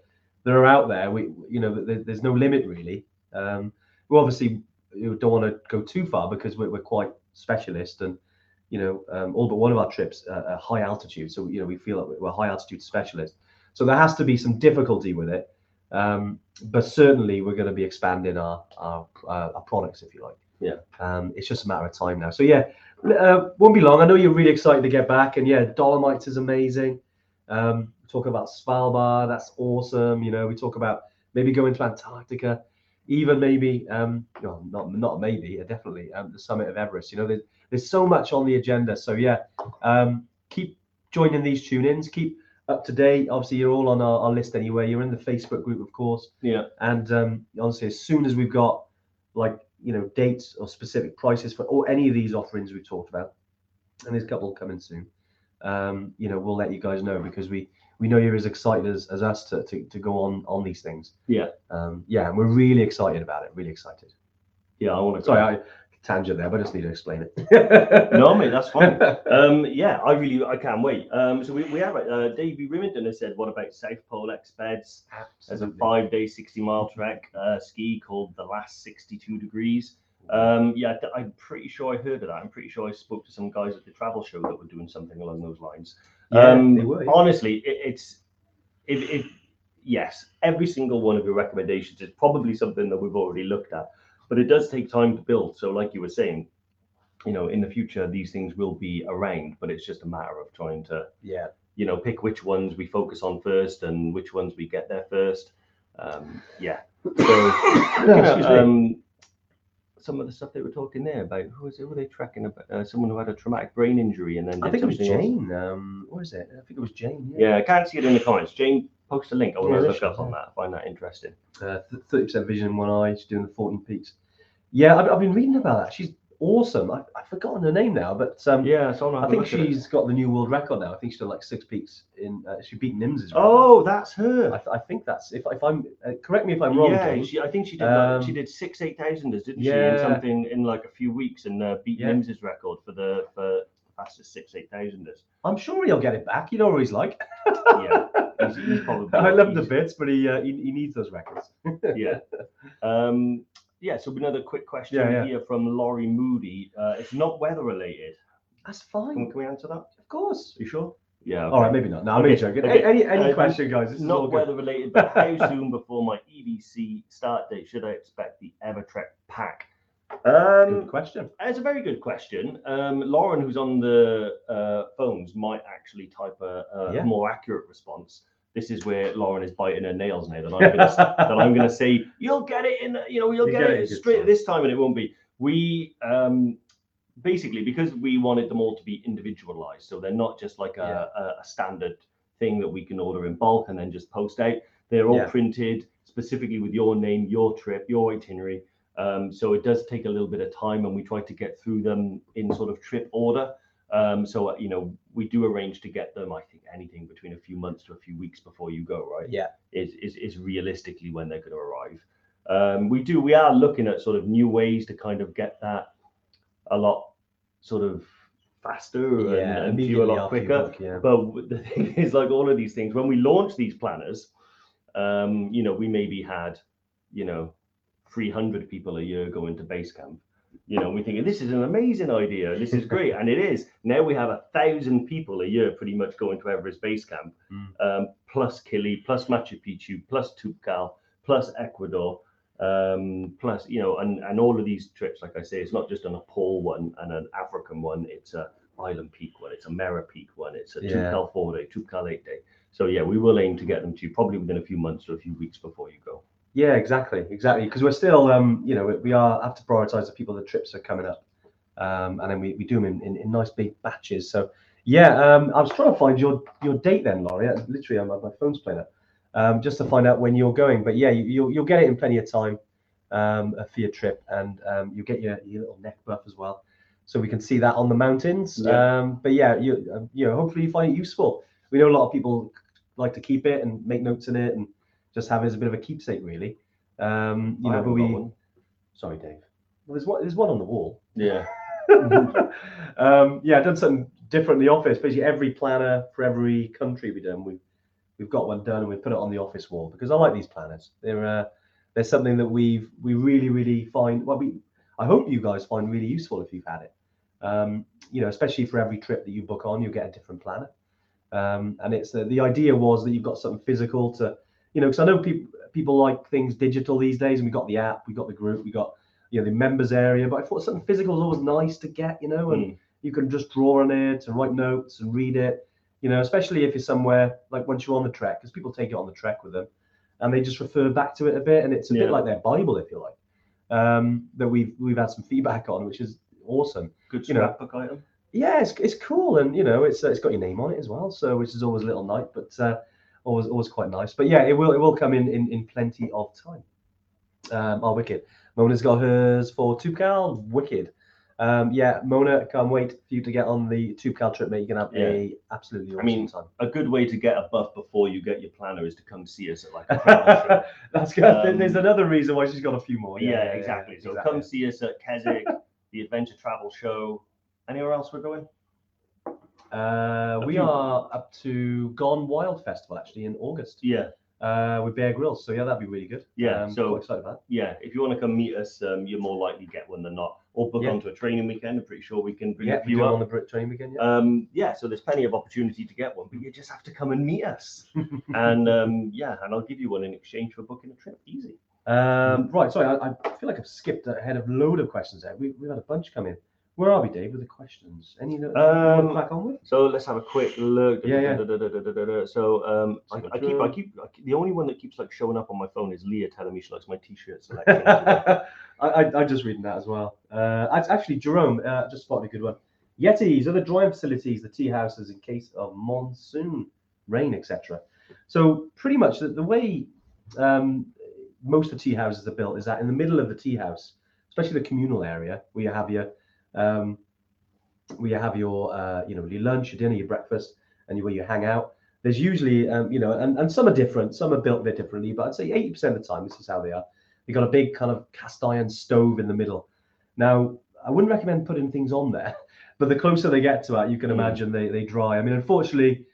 S3: that are out there. We you know there, there's no limit really. Um, we obviously don't want to go too far because we're, we're quite specialist and you know, um, all but one of our trips uh, are high altitude. So, you know, we feel like we're high altitude specialists. So there has to be some difficulty with it. Um, but certainly we're going to be expanding our, our, uh, our products, if you like.
S2: Yeah.
S3: Um, it's just a matter of time now. So yeah, uh, won't be long. I know you're really excited to get back and yeah, Dolomites is amazing. Um, talk about Svalbard. That's awesome. You know, we talk about maybe going to Antarctica, even maybe, um, no, not, not maybe, uh, definitely um, the summit of Everest. You know, there's, there's so much on the agenda. So yeah, um, keep joining these tune-ins. Keep up to date. Obviously, you're all on our, our list anyway. You're in the Facebook group, of course.
S2: Yeah.
S3: And um, honestly, as soon as we've got like you know dates or specific prices for or any of these offerings we've talked about, and there's a couple coming soon. Um, you know, we'll let you guys know because we we know you're as excited as, as us to, to to go on on these things.
S2: Yeah.
S3: Um, yeah, and we're really excited about it. Really excited.
S2: Yeah, I want to.
S3: Sorry, I tangent there, but I just need to explain it.
S2: no, mate, that's fine. Um, yeah, I really, I can't wait. Um, so we, we have uh, Davey Remington has said, what about South Pole Expeds? There's a five day, 60 mile trek uh, ski called the last 62 degrees. Um, yeah, I'm pretty sure I heard of that. I'm pretty sure I spoke to some guys at the travel show that were doing something along those lines.
S3: Yeah,
S2: um,
S3: they were, yeah.
S2: Honestly, it, it's if, if yes, every single one of your recommendations is probably something that we've already looked at. But it does take time to build. So, like you were saying, you know, in the future these things will be around, but it's just a matter of trying to,
S3: Yeah.
S2: you know, pick which ones we focus on first and which ones we get there first. Um, yeah. So, looking at,
S3: Excuse me.
S2: um, some of the stuff they were talking there about who was it? Were they tracking about uh, someone who had a traumatic brain injury and then
S3: I think it was
S2: something else?
S3: Jane. Um, what is it? I think it was Jane.
S2: Yeah, I can't see it in the comments. Jane, post a link. I want
S3: Yeah,
S2: to look up on
S3: yeah.
S2: that. Find that interesting.
S3: Uh, thirty percent vision in one eye. She's doing the fourteen peaks. Yeah, I've, I've been reading about that. She's awesome. I, I've forgotten her name now, but um,
S2: Yeah, so
S3: I think she's got the new world record now. I think she's done like six peaks in. Uh, she beat Nims's. record.
S2: Oh, that's her.
S3: I, th- I think that's if, if I'm uh, correct me if I'm wrong.
S2: yeah, she, I think she did. like, she
S3: Um,
S2: did six eight thousanders, didn't she? In
S3: yeah.
S2: something in like a few weeks, and uh, beat
S3: Yeah.
S2: Nims's record for the for fastest six eight thousanders.
S3: I'm sure he'll get it back. You know what he's like.
S2: Yeah, he's, he's probably.
S3: I love the bits, but he, uh, he he needs those records.
S2: yeah. Um, yeah. So another quick question
S3: Yeah, yeah.
S2: here from Laurie Moody. Uh, it's not weather related.
S3: That's fine.
S2: can we answer that?
S3: Of course.
S2: you sure? Yeah.
S3: All right, maybe not. No, I'm
S2: Okay,
S3: joking.
S2: okay.
S3: Any any
S2: Uh,
S3: question, guys? This
S2: Not
S3: good.
S2: weather related, but how soon before my EBC start date should I expect the Evertrek pack? Um,
S3: Good question.
S2: It's a very good question. Um, Lauren, who's on the uh, phones, might actually type a, a
S3: Yeah.
S2: more accurate response. This is where Lauren is biting her nails now. That I'm gonna, that I'm gonna say you'll get it in. You know, you'll
S3: You
S2: get,
S3: get
S2: it,
S3: it
S2: straight this time, and it won't be. We um, basically because we wanted them all to be individualized, so they're not just like a, a, a standard thing that we can order in bulk and then just post out. They're all
S3: Yeah.
S2: printed specifically with your name, your trip, your itinerary. Um, so it does take a little bit of time, and we try to get through them in sort of trip order. Um, so uh, you know, we do arrange to get them. I think anything between a few months to a few weeks before you go, right?
S3: Yeah.
S2: Is is, is realistically when they're going to arrive. Um, we do. We are looking at sort of new ways to kind of get that a lot sort of faster and,
S3: Yeah,
S2: and to you a lot quicker.
S3: yeah.
S2: But the thing is, like all of these things, when we launch these planners, um, you know, we maybe had, you know, 300 people a year going to base camp. You know, we're thinking this is an amazing idea. This is great, and it is. Now we have a thousand people a year pretty much going to Everest base camp,
S3: Mm.
S2: um, plus Kili, plus Machu Picchu, plus Toubkal, plus Ecuador, um, plus you know, and and all of these trips, like I say, it's not just a Nepal one and an African one. It's a Island Peak one. It's a Mera Peak one. It's a
S3: Yeah.
S2: Toubkal four day, Toubkal eight day. So yeah, we will aim to get them to you probably within a few months or a few weeks before you go.
S3: Yeah, exactly, exactly. Because we're still, um, you know, we, we are have to prioritize the people the trips are coming up, um, and then we, we do them in, in, in nice big batches. So yeah, um, I was trying to find your your date then, Laurie. That's literally my, my phone's playing up, um, just to find out when you're going. But yeah, you, you'll you'll get it in plenty of time um, uh, for your trip, and um, you get your your little neck buff as well, so we can see that on the mountains.
S2: Yeah.
S3: Um, but yeah, you um, you know, hopefully you find it useful. We know a lot of people like to keep it and make notes in it and just have it as a bit of a keepsake, really. Um, you
S2: I
S3: know, but we.
S2: one.
S3: Sorry, Dave. Well, there's one. There's one on the wall.
S2: Yeah.
S3: um, yeah, I've done something different in the office. Basically, every planner for every country we've done, we've we've got one done and we've put it on the office wall because I like these planners. They're uh, they're something that we've we really really find. Well, we I hope you guys find really useful if you've had it. Um, you know, especially for every trip that you book on, you'll get a different planner. Um, and it's uh, the idea was that you've got something physical to, you know, because I know people people like things digital these days, and we got the app, we got the group, we got you know the members area. But I thought something physical is always nice to get, you know, and
S2: Mm.
S3: you can just draw on it and write notes and read it. You know, especially if you're somewhere like once you're on the trek, because people take it on the trek with them, and they just refer back to it a bit, and it's a
S2: Yeah.
S3: bit like their Bible, if you like. Um, that we've we've had some feedback on, which is awesome
S2: Good
S3: You know,
S2: scrapbook item.
S3: yeah, it's, it's cool, and you know, it's uh, it's got your name on it as well, so which is always a little night, but uh, always always quite nice. But yeah, it will it will come in in, in plenty of time. Um, oh, wicked! Mona's got hers for Toubkal. Wicked. Um, yeah, Mona, can't wait for you to get on the Toubkal trip, mate. You're gonna have a absolutely awesome
S2: mean,
S3: time.
S2: A good way to get a buff before you get your planner is to come see us at like a.
S3: That's good.
S2: Um,
S3: There's another reason why she's got a few more.
S2: yeah, exactly. So come see us at Keswick, the Adventure Travel Show. Anywhere else we're going?
S3: Uh, we are up to Gone Wild Festival actually in August.
S2: Yeah,
S3: uh, with Bear Grylls. So yeah, that'd be really good.
S2: Yeah,
S3: um,
S2: so-
S3: excited about. That.
S2: yeah. If you want to come meet us, um, you're more likely to get one than not. Or book
S3: Yeah.
S2: onto a training weekend. I'm pretty sure we can bring
S3: Yeah,
S2: a few up.
S3: on the Brit training weekend. Yeah.
S2: um yeah so there's plenty of opportunity to get one but you just have to come and meet us and um yeah and i'll give you one in exchange for booking a trip easy
S3: Um, right, sorry, I, I feel like I've skipped ahead of a load of questions there. We, we've had a bunch come in. Where are we, Dave, with the questions? Any that
S2: Um,
S3: crack on with?
S2: So let's have a quick look.
S3: Yeah, yeah.
S2: So um, I, keep, I keep, I keep, the only one that keeps like showing up on my phone is Leah telling me she likes my t-shirt selection.
S3: I, I, I'm just reading that as well. Uh, actually, Jerome uh, just spotted a good one. Yetis are the drying facilities, the tea houses in case of monsoon, rain, etc. So pretty much the, the way um, most of the tea houses are built is that in the middle of the tea house, especially the communal area, where you have your um, where you have your uh, you know your lunch, your dinner, your breakfast, and where you hang out. There's usually um, you know, and, and some are different, some are built a bit differently, but I'd say 80% of the time this is how they are. You've got a big kind of cast iron stove in the middle. Now, I wouldn't recommend putting things on there, but the closer they get to that, you can
S2: Mm.
S3: imagine they, they dry. I mean, unfortunately,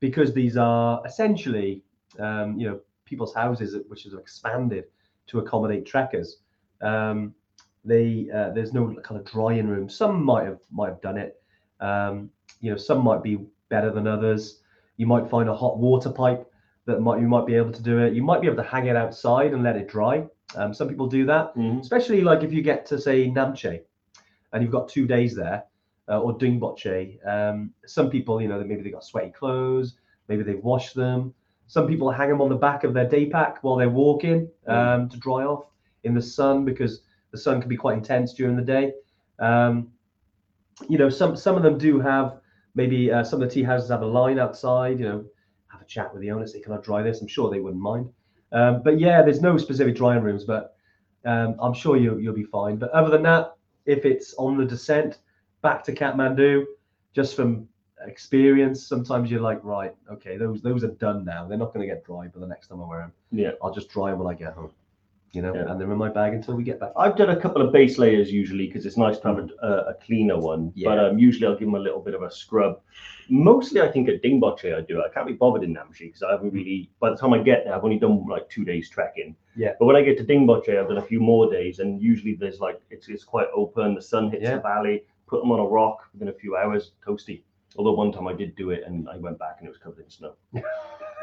S3: because these are essentially, um, you know, people's houses which have expanded to accommodate trekkers, um, they uh, there's no kind of drying room. Some might have might have done it. Um, you know, some might be better than others. You might find a hot water pipe that might you might be able to do it. You might be able to hang it outside and let it dry. Um, some people do that,
S2: Mhm.
S3: especially like if you get to say Namche, and you've got two days there, uh, or Dingboche. Um, some people, you know, maybe they got sweaty clothes, maybe they've washed them. Some people hang them on the back of their day pack while they're walking um, to dry off in the sun because the sun can be quite intense during the day. Um, you know, some some of them do have maybe uh, some of the tea houses have a line outside. You know, have a chat with the owner, say, "Can I dry this?" I'm sure they wouldn't mind. Um, but yeah, there's no specific drying rooms, but um, I'm sure you you'll be fine. But other than that, if it's on the descent back to Kathmandu, just from experience, sometimes you're like, right, okay, those those are done now. They're not going to get dry, but the next time I wear them,
S2: Yeah.
S3: I'll just dry them when I get home. You know,
S2: Yeah.
S3: and they're in my bag until we get back.
S2: I've done a couple of base layers usually because it's nice to have a, a, a cleaner one. But um, usually I'll give them a little bit of a scrub. Mostly I think at Dingboche I do it. I can't be bothered in Namche because I haven't really. By the time I get there, I've only done like two days trekking.
S3: Yeah.
S2: But when I get to Dingboche, I've done a few more days, and usually there's like it's it's quite open. The sun hits
S3: Yeah.
S2: the valley. Put them on a rock within a few hours, toasty. Although one time I did do it and I went back and it was covered in snow.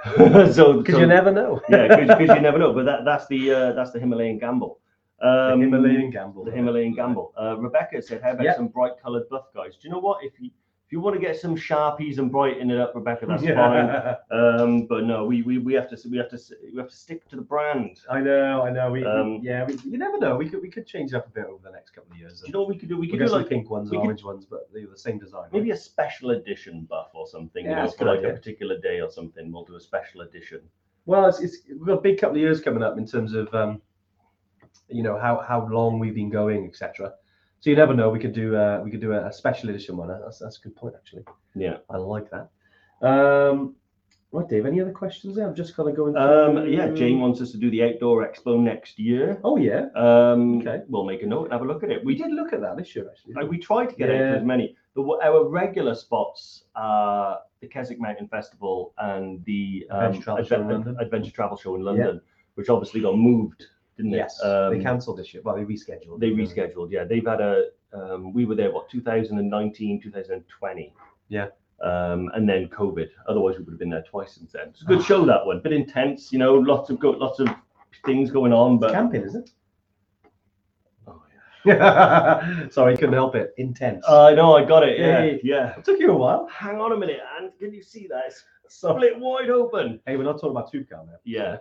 S2: so
S3: Because
S2: so-
S3: you never know.
S2: yeah, because you never know. But that that's the uh, that's the Himalayan gamble.
S3: the
S2: Um,
S3: Himalayan gamble.
S2: the Himalayan gamble. Uh, Rebecca said, "How about
S3: Yeah.
S2: some bright coloured buff guys?" Do you know what? If you if you want to get some sharpies and brighten it up, Rebecca, that's fine. Um, but no, we, we we have to we have to we have to stick to the brand.
S3: I know, I know. We, we-
S2: Um,
S3: yeah, we, you never know. We could we could change it up a bit over the next couple of years.
S2: You know we could do? We
S3: we
S2: could do like
S3: pink ones
S2: we
S3: and
S2: could-
S3: orange ones, but they're the same design. right?
S2: maybe a special edition buff or something.
S3: Yeah,
S2: you know, for like a particular day or something. We'll do a special edition.
S3: Well, it's, it's we've got a big couple of years coming up in terms of um, you know how how long we've been going, etc. So you never know. We could do uh, we could do a, a special edition one. That's that's a good point actually.
S2: Yeah.
S3: I like that. Um, right, Dave. Any other questions? There? I'm just kind of going.
S2: Um, yeah, Jane wants us to do the outdoor expo next year.
S3: Oh yeah,
S2: Um,
S3: Okay.
S2: We'll make a note and have a look at it.
S3: we did look at that this year actually.
S2: Uh, we tried to get
S3: Yeah.
S2: to as many. The, our regular spots are the Keswick Mountain Festival and the um,
S3: Adventure Travel
S2: Adve- Adventure Travel Show in London, which obviously got moved, didn't?
S3: Yes,
S2: Um,
S3: they cancelled this year. Well, they rescheduled.
S2: they rescheduled. Yeah, they've had a. Um, we were there what 2019, 2020.
S3: Yeah.
S2: Um, and then COVID. Otherwise, we would have been there twice since then. It's a good show that one. Bit intense, you know. Lots of go- lots of things going on, but
S3: Camping, is it?
S2: Oh, yeah.
S3: Sorry, couldn't help it. Intense.
S2: I know, I got it. Yeah,
S3: Yay.
S2: yeah.
S3: it took you a while.
S2: Hang on a minute, and can you see that? It's split wide open.
S3: Hey, we're not talking about tube car
S2: Yeah.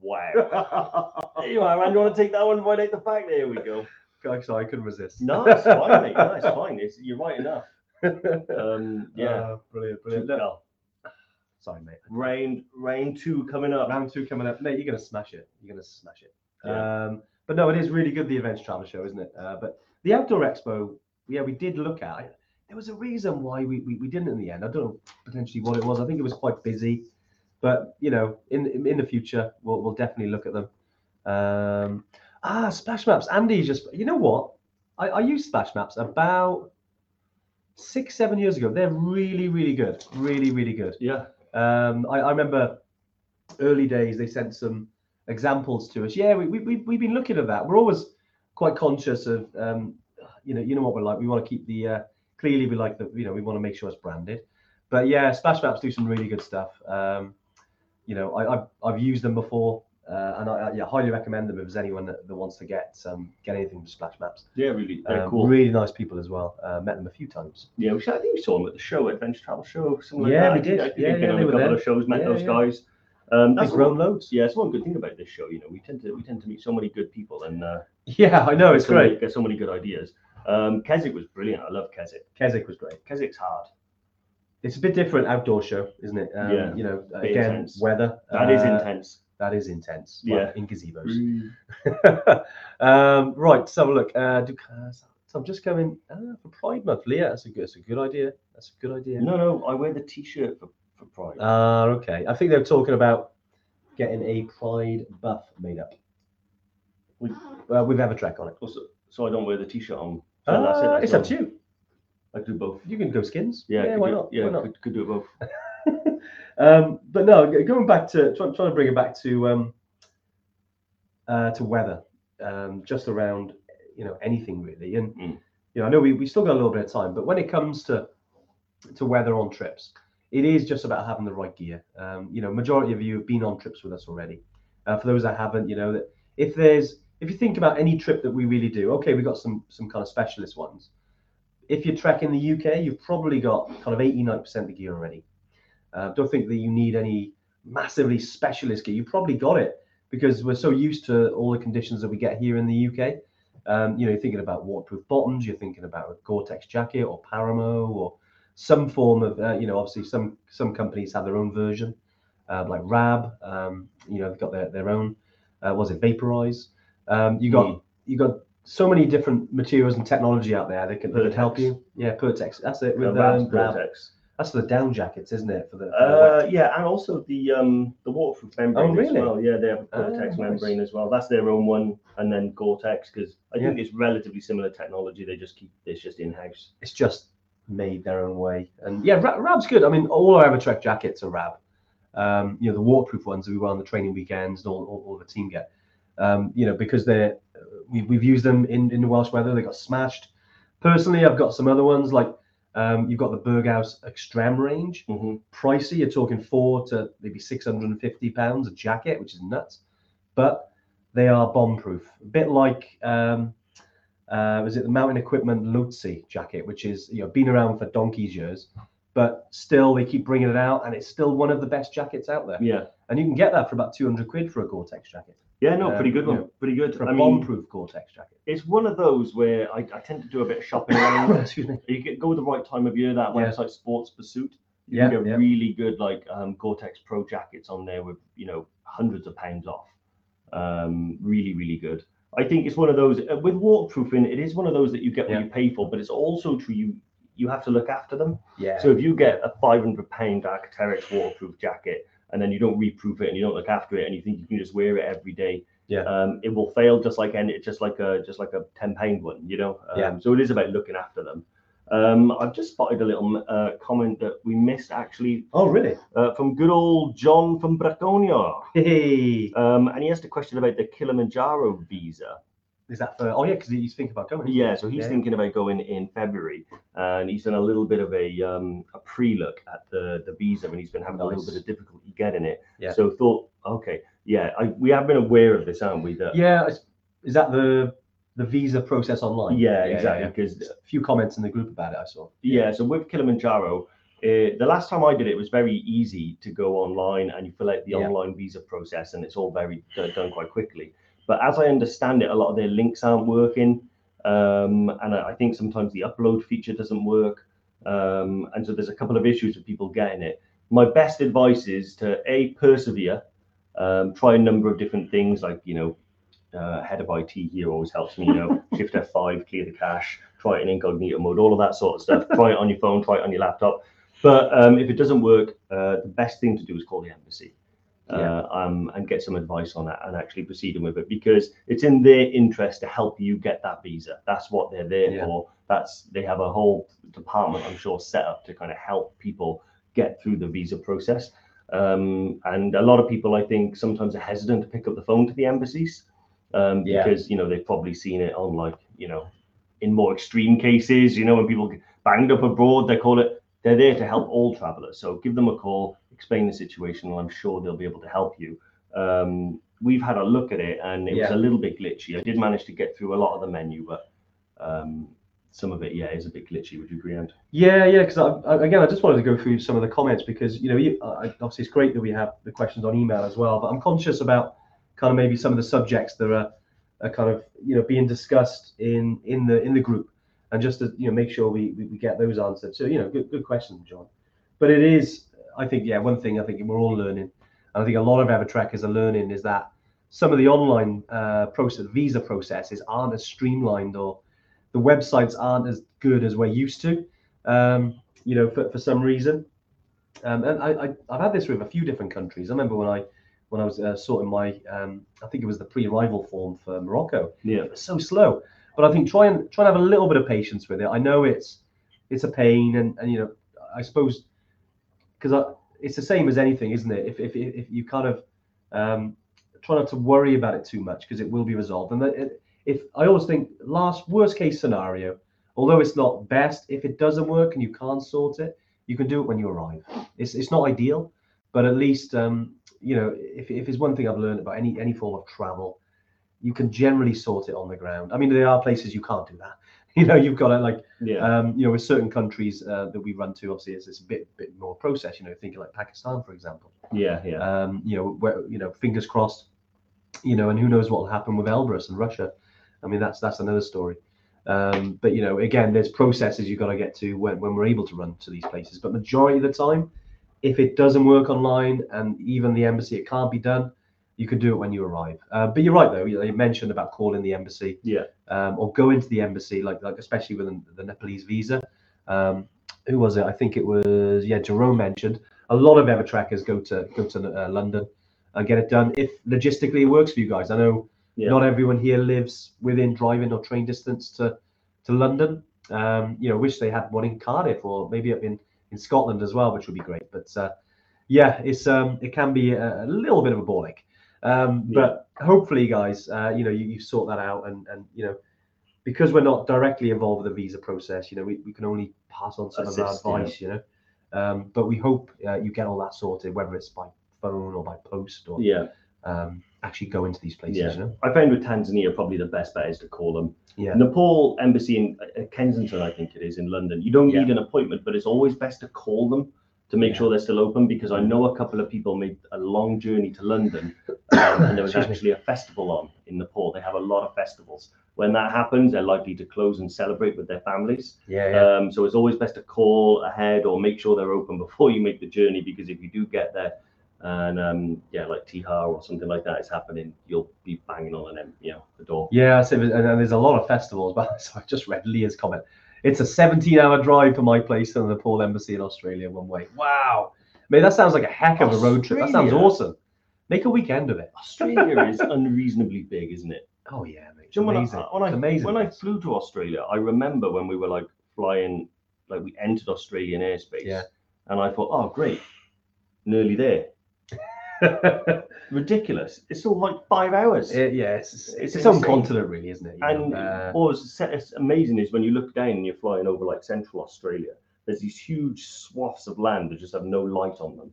S2: Wow.
S3: now.
S2: there you are, man. You want to take that one right out the back? There we go.
S3: God, sorry, I couldn't resist.
S2: No, it's fine, mate. No, it's fine. It's, you're right enough. Um, yeah.
S3: Uh, brilliant, brilliant. Look,
S2: Well,
S3: sorry, mate.
S2: rain, rain two coming up.
S3: Round two coming up. Mate, you're gonna smash it. You're gonna smash it.
S2: Yeah.
S3: Um, but no, it is really good. The events Travel Show, isn't it? Uh, but the Outdoor Expo, yeah, we did look at. it. There was a reason why we, we, we didn't in the end. I don't know potentially what it was. I think it was quite busy. But you know, in in the future, we'll we'll definitely look at them. Um, ah, Splash Maps. Andy just. You know what? I, I used Splash Maps about six seven years ago. They're really really good. Really really good.
S2: Yeah.
S3: Um, I, I remember early days they sent some examples to us. Yeah, we, we, we, we've been looking at that. We're always quite conscious of, um, you know, you know what we're like. We want to keep the, uh, clearly we like the, you know, we want to make sure it's branded. But yeah, Splash Maps do some really good stuff. Um, you know, I, I've, I've used them before. Uh, and I, I yeah, highly recommend them if there's anyone that, that wants to get um, get anything from Splash Maps.
S2: Yeah, really,
S3: Um,
S2: cool.
S3: Really nice people as well. Uh, met them a few times.
S2: Yeah, should, I think we saw them at the show, Adventure Travel Show, something like
S3: Yeah,
S2: that.
S3: we
S2: I
S3: did.
S2: I think
S3: Yeah, yeah,
S2: on
S3: they
S2: a
S3: were
S2: couple
S3: there.
S2: of shows, met
S3: Yeah,
S2: those
S3: yeah.
S2: guys. Um, that's
S3: grown loads.
S2: yeah, it's one good thing about this show. You know, we tend to we tend to meet so many good people and uh,
S3: Yeah, I know it's
S2: so many-
S3: great.
S2: Get so many good ideas. Um, Keswick was brilliant. I love Keswick.
S3: Keswick was great.
S2: Keswick's hard.
S3: It's a bit different outdoor show, isn't it? Um,
S2: Yeah,
S3: You know, again,
S2: intense.
S3: weather.
S2: That is
S3: uh,
S2: intense.
S3: That is intense. Well,
S2: Yeah.
S3: in gazebos. um, right, so look, uh, do, uh, so I'm just going uh, for Pride Month. Leah, that's a good, that's a good idea. That's a good idea.
S2: No, no, I wear the T-shirt for, for Pride.
S3: Ah, okay. I think they're talking about getting a Pride buff made up
S2: We-
S3: uh, with Evertrek on it.
S2: Also, so I don't wear the T-shirt on. So that's it. That's
S3: it's up to you.
S2: I do both.
S3: You can go skins.
S2: Yeah,
S3: yeah
S2: could
S3: why
S2: do-
S3: not?
S2: Yeah,
S3: why not?
S2: Could, could do it both.
S3: um, but no, going back to try, trying to bring it back to um, uh, to weather, um, just around you know anything really, and
S2: Mm.
S3: you know I know we, we still got a little bit of time, but when it comes to to weather on trips, it is just about having the right gear. Um, you know, majority of you have been on trips with us already. Uh, for those that haven't, you know that if there's if you think about any trip that we really do, okay, we've got some some kind of specialist ones. If you're trekking the UK, you've probably got kind of 89% of the gear already. Uh, don't think that you need any massively specialist gear. You probably got it because we're so used to all the conditions that we get here in the UK. Um, you know, you're thinking about waterproof bottoms, you're thinking about a Gore-Tex jacket or Paramo or some form of, uh, you know, obviously some some companies have their own version, uh, like Rab. Um, you know, they've got their their own. Uh, was it Vaporize? Um, you got
S2: Mm.
S3: you got so many different materials and technology out there that can, that help you. Yeah, Pertex. That's it. With
S2: Rab's
S3: um.
S2: Gore-Tex.
S3: That's for the down jackets, isn't it? For the, for
S2: Uh, yeah, and also the um the waterproof membrane
S3: Oh, really?
S2: as well. Yeah, they have a
S3: Ah,
S2: Gore-Tex
S3: nice.
S2: membrane as well. That's their own one, and then Gore-Tex because I
S3: Yeah.
S2: think it's relatively similar technology. They just keep it's just in house.
S3: it's just made their own way. And yeah, Rab's good. I mean, all our Evertrek jackets are Rab. Um, you know, the waterproof ones that we wear on the training weekends and all, all, all the team get. Um, you know, because they're we, we've used them in, in the Welsh weather. They got smashed. Personally, I've got some other ones like um, you've got the Berghaus Extreme range.
S2: Mm-hmm.
S3: Pricey, you're talking four to maybe six hundred and fifty pounds a jacket, which is nuts. But they are bomb proof. A bit like um, uh, was it the Mountain Equipment Lhotse jacket, which is you know been around for donkey's years, but still they keep bringing it out, and it's still one of the best jackets out there.
S2: Yeah,
S3: And you can get that for about two hundred quid for a Gore-Tex jacket,
S2: yeah, no,
S3: Um,
S2: pretty good one.
S3: yeah.
S2: Pretty good.
S3: for a
S2: I mean,
S3: bomb-proof Gore-Tex jacket.
S2: it's one of those where I, I tend to do a bit of shopping around.
S3: Excuse me.
S2: you get go with the right time of year. That
S3: Yeah.
S2: website Sports Pursuit. You
S3: Yeah,
S2: can get
S3: yeah.
S2: really good like um, Gore-Tex Pro jackets on there with you know hundreds of pounds off. Um, really, really good. I think it's one of those uh, with waterproofing. It is one of those that you get what
S3: Yeah.
S2: you pay for, but it's also true you you have to look after them.
S3: Yeah.
S2: So if you get a 500 pound Arc'teryx waterproof jacket and then you don't reproof it and you don't look after it and you think you can just wear it every day,
S3: Yeah.
S2: um, it will fail just like any just like a just like a 10 pound one, you know. Um,
S3: Yeah.
S2: So it is about looking after them. Um, I've just spotted a little uh, comment that we missed actually
S3: oh really?
S2: uh, from good old John from Braconia.
S3: Hey,
S2: Um, and he asked a question about the Kilimanjaro visa.
S3: Is that for? Oh yeah, because he's thinking about going.
S2: Yeah, so he's
S3: Yeah.
S2: thinking about going in February, and he's done a little bit of a um, a pre-look at the the visa, and he's been having a little bit of difficulty getting it.
S3: Yeah.
S2: So thought, okay, yeah, I, we have been aware of this, aren't we? That
S3: Yeah, is- is that the the visa process online?
S2: yeah, exactly.
S3: yeah.
S2: Because
S3: A few comments in the group about it. I saw.
S2: yeah, so with Kilimanjaro, uh, the last time I did it, it was very easy to go online and you fill out the
S3: Yeah.
S2: online visa process, and it's all very done quite quickly. But as I understand it, a lot of their links aren't working, um, and I I think sometimes the upload feature doesn't work, um, and so there's a couple of issues with people getting it. My best advice is to a persevere, um, try a number of different things like you know. Uh, head of IT here always helps me, you know, shift F5, clear the cache, try it in incognito mode, all of that sort of stuff. try it on your phone, try it on your laptop. But um, if it doesn't work, uh, the best thing to do is call the embassy
S3: Yeah.
S2: uh, um, and get some advice on that and actually proceeding with it because it's in their interest to help you get that visa. That's what they're there
S3: Yeah.
S2: for. That's they have a whole department, I'm sure, set up to kind of help people get through the visa process. Um, and a lot of people, I think, sometimes are hesitant to pick up the phone to the embassies um,
S3: Yeah.
S2: because you know they've probably seen it on like you know in more extreme cases. You know when people get banged up abroad, they call it. They're there to help all travelers. So give them a call, explain the situation, and I'm sure they'll be able to help you. Um, we've had a look at it and it was a little bit glitchy. I did manage to get through a lot of the menu, but um, some of it, yeah, is a bit glitchy. Would you agree, And
S3: Yeah, yeah. Because again, I just wanted to go through some of the comments because you know, you, I, obviously it's great that we have the questions on email as well. But I'm conscious about kind of maybe some of the subjects that are, are kind of you know being discussed in in the in the group, and just to you know make sure we, we, we get those answered. So you know, good good question, John. But it is, I think, yeah, one thing I think we're all learning, and I think a lot of Evertrekkers are learning is that some of the online uh, process, visa processes aren't as streamlined or the websites aren't as good as we're used to um, you know, for, for some reason. Um, and I, I, I've had this with a few different countries. I remember when I when I was uh, sorting my, um, I think it was the pre-arrival form for Morocco.
S2: yeah,
S3: It was so slow, but I think try and try and have a little bit of patience with it. I know it's it's a pain, and and you know, I suppose because it's the same as anything, isn't it? If if if you kind of um, try not to worry about it too much because it will be resolved. And if I always think last worst case scenario, although it's not best, if it doesn't work and you can't sort it, you can do it when you arrive. It's it's not ideal, but at least um, you know if if it's one thing I've learned about any any form of travel, you can generally sort it on the ground. I mean, there are places you can't do that. You know, you've got to like
S2: yeah,
S3: um, you know, with certain countries uh, that we run to, obviously it's, it's a bit bit more process. You know, thinking like Pakistan, for example.
S2: yeah, yeah,
S3: Um, you know, where you know, fingers crossed. You know, and who knows what will happen with Elbrus and Russia. I mean, that's that's another story. Um, but you know, again, there's processes you've got to get to when, when we're able to run to these places. But majority of the time, if it doesn't work online and even the embassy, it can't be done. You can do it when you arrive. Uh, but you're right, though. You, you mentioned about calling the embassy
S2: yeah,
S3: um, or go into the embassy, like like especially with the, the Nepalese visa. Um, who was it? I think it was yeah. Jerome mentioned a lot of Evertrekkers go to go to uh, London and get it done if logistically it works for you guys. I know
S2: Yeah.
S3: not everyone here lives within driving or train distance to to London. Um, you know, wish they had one in Cardiff or maybe up in in Scotland as well, which would be great. But uh, yeah, it's um, it can be a, a little bit of a ball ache. Um,
S2: Yeah.
S3: But hopefully, guys, uh, you know, you, you sort that out, and and you know, because we're not directly involved with the visa process, you know, we, we can only pass on some of
S2: Assist,
S3: our
S2: yeah.
S3: advice, you know. Um, but we hope uh, you get all that sorted, whether it's by phone or by post or
S2: yeah.
S3: um, actually go into these places,
S2: Yeah.
S3: you know.
S2: I found with Tanzania probably the best bet is to call them.
S3: Yeah.
S2: Nepal embassy in uh, Kensington, I think it is in London. You don't
S3: Yeah.
S2: need an appointment, but it's always best to call them to make sure they're still open because I know a couple of people made a long journey to London um, and there was actually a festival on in Nepal. They have a lot of festivals. When that happens, they're likely to close and celebrate with their families.
S3: Yeah, yeah.
S2: Um, so it's always best to call ahead or make sure they're open before you make the journey because if you do get there and um, yeah, like Tihar or something like that is happening, you'll be banging on an you know the door.
S3: Yeah, so, and, and there's a lot of festivals. But so I just read Leah's comment. It's a 17-hour drive from my place to the Nepal embassy in Australia one way. Wow, man, that sounds like a heck of a road trip. That sounds awesome. Make a weekend of it.
S2: Australia is unreasonably big, isn't it?
S3: Oh yeah, mate.
S2: You know when
S3: amazing.
S2: I, when I
S3: It's amazing.
S2: when I flew to Australia, I remember when we were like flying, like we entered Australian airspace,
S3: Yeah.
S2: and I thought, oh great, nearly there. Ridiculous! It's all like five hours.
S3: It- yeah, it's, it's,
S2: It's
S3: its own continent, really, isn't it? You
S2: And
S3: uh,
S2: what was it's amazing is when you look down and you're flying over like central Australia, there's these huge swaths of land that just have no light on them.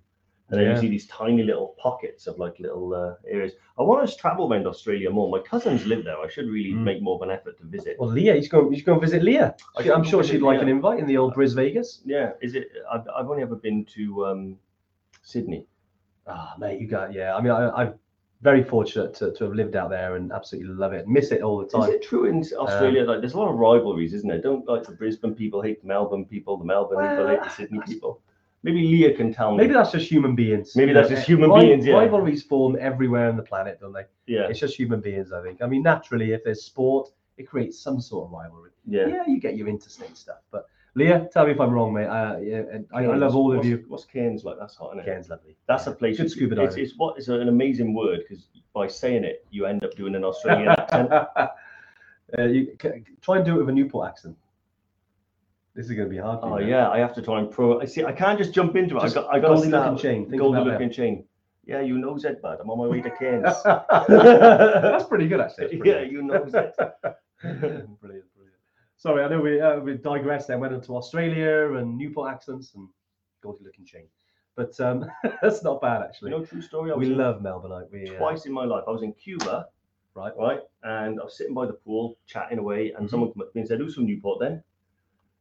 S2: And then
S3: Yeah.
S2: you see these tiny little pockets of like little uh, areas. I want to travel around Australia more. My cousins live there. I should really
S3: Mm.
S2: make more of an effort to visit.
S3: well, Leah, you should go. You should go and visit Leah.
S2: I
S3: She-
S2: should
S3: I'm sure she'd like
S2: Leah.
S3: an invite in the old Bris Vegas.
S2: Yeah, is it? I've, I've only ever been to um, Sydney.
S3: Ah, mate, you got yeah. I mean, I, I'm very fortunate to, to have lived out there and absolutely love it. Miss it all the time.
S2: Is it true in Australia? like, there's a lot of rivalries, isn't there? Don't like the Brisbane people hate the Melbourne people, the Melbourne people hate the Sydney people. Maybe Leah can tell me.
S3: Maybe that's just human beings.
S2: Maybe that's just human beings, yeah.
S3: Rivalries form everywhere on the planet, don't they?
S2: yeah,
S3: It's just human beings, I think. I mean, naturally, if there's sport, it creates some sort of rivalry.
S2: yeah.
S3: Yeah, you get your interstate stuff. But Leah, tell me if I'm wrong, mate. Uh, yeah, and I, I love all of
S2: What's-
S3: you.
S2: What's Cairns like? That's hot, isn't it?
S3: Cairns lovely.
S2: That's a place.
S3: Good
S2: you-
S3: scuba
S2: it's,
S3: diving.
S2: it's what is an amazing word because by saying it, you end up doing an Australian accent.
S3: uh, you c- try and do it with a Newport accent. This is going to be hard. For
S2: Oh
S3: you,
S2: yeah, I have to try and pro. I see. I can't just jump into it.
S3: Just
S2: I got. I got
S3: golden looking chain. Think
S2: Golden
S3: about
S2: looking chain. Yeah, you know Zed, bud. I'm on my way to Cairns.
S3: That's pretty good, actually. Pretty
S2: yeah,
S3: good.
S2: you know Zed.
S3: brilliant, brilliant. Sorry, I know we uh, we digressed then, went into Australia and Newport accents and Goldie Lookin Chain. But um, that's not bad
S2: You
S3: actually.
S2: know, true story. I
S3: we
S2: in-
S3: love Melbourne. We uh,
S2: twice in my life. I was in Cuba,
S3: Right.
S2: right, and I was sitting by the pool chatting away, and
S3: Mhm.
S2: someone came up to me and said, "Who's from Newport then?"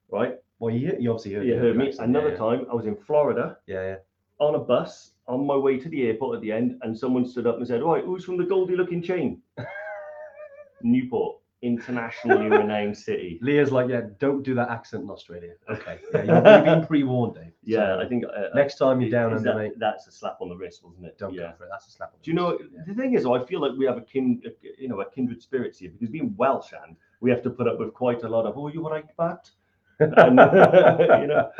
S2: Right,
S3: Well, you, you obviously heard,
S2: you heard me.
S3: accent,
S2: Another
S3: yeah,
S2: time, I was in Florida
S3: Yeah, yeah.
S2: on a bus on my way to the airport at the end, and someone stood up and said, "Right, who's from the Goldie Lookin Chain?" Newport, internationally renowned city.
S3: Leah's like, yeah, don't do that accent in Australia. Okay. Yeah, you've, been pre-warned, Dave.
S2: Yeah,
S3: So
S2: I think uh,
S3: next time you're down under,
S2: that-
S3: mate,
S2: that's a slap on the wrist, wasn't it?
S3: don't
S2: yeah.
S3: go for it. That's a slap. on the
S2: Do you know.
S3: Yeah.
S2: the thing is? though, I feel like we have a kin, you know, a kindred spirits here because being Welsh and we have to put up with quite a lot of. Oh, you right, but and, you know,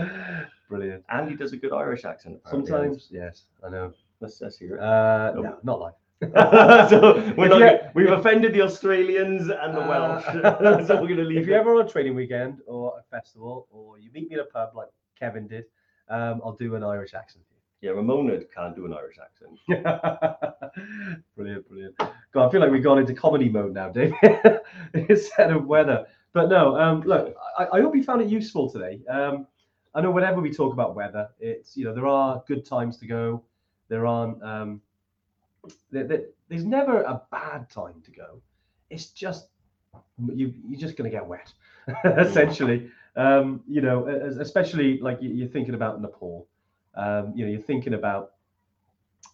S3: Brilliant.
S2: Andy does a good Irish accent. apparently,
S3: Sometimes, yes, I know.
S2: let's, let's hear it.
S3: Uh, no, not like.
S2: so we're not, we've offended the Australians and the Welsh,
S3: Uh,
S2: so we're going to leave.
S3: If you're ever on a training weekend or a festival, or you meet me in a pub like Kevin did, um, I'll do an Irish accent.
S2: yeah, Ramona can't do an Irish accent.
S3: brilliant, brilliant. God, I feel like we've gone into comedy mode now, Dave, instead of weather. But no, um, look, I, I hope you found it useful today. Um, I know whenever we talk about weather, it's you know there are good times to go. There aren't. There, there- there's never a bad time to go. It's just you you're just gonna get wet, essentially. Um, you know, especially like you- you're thinking about Nepal. Um, you know, you're thinking about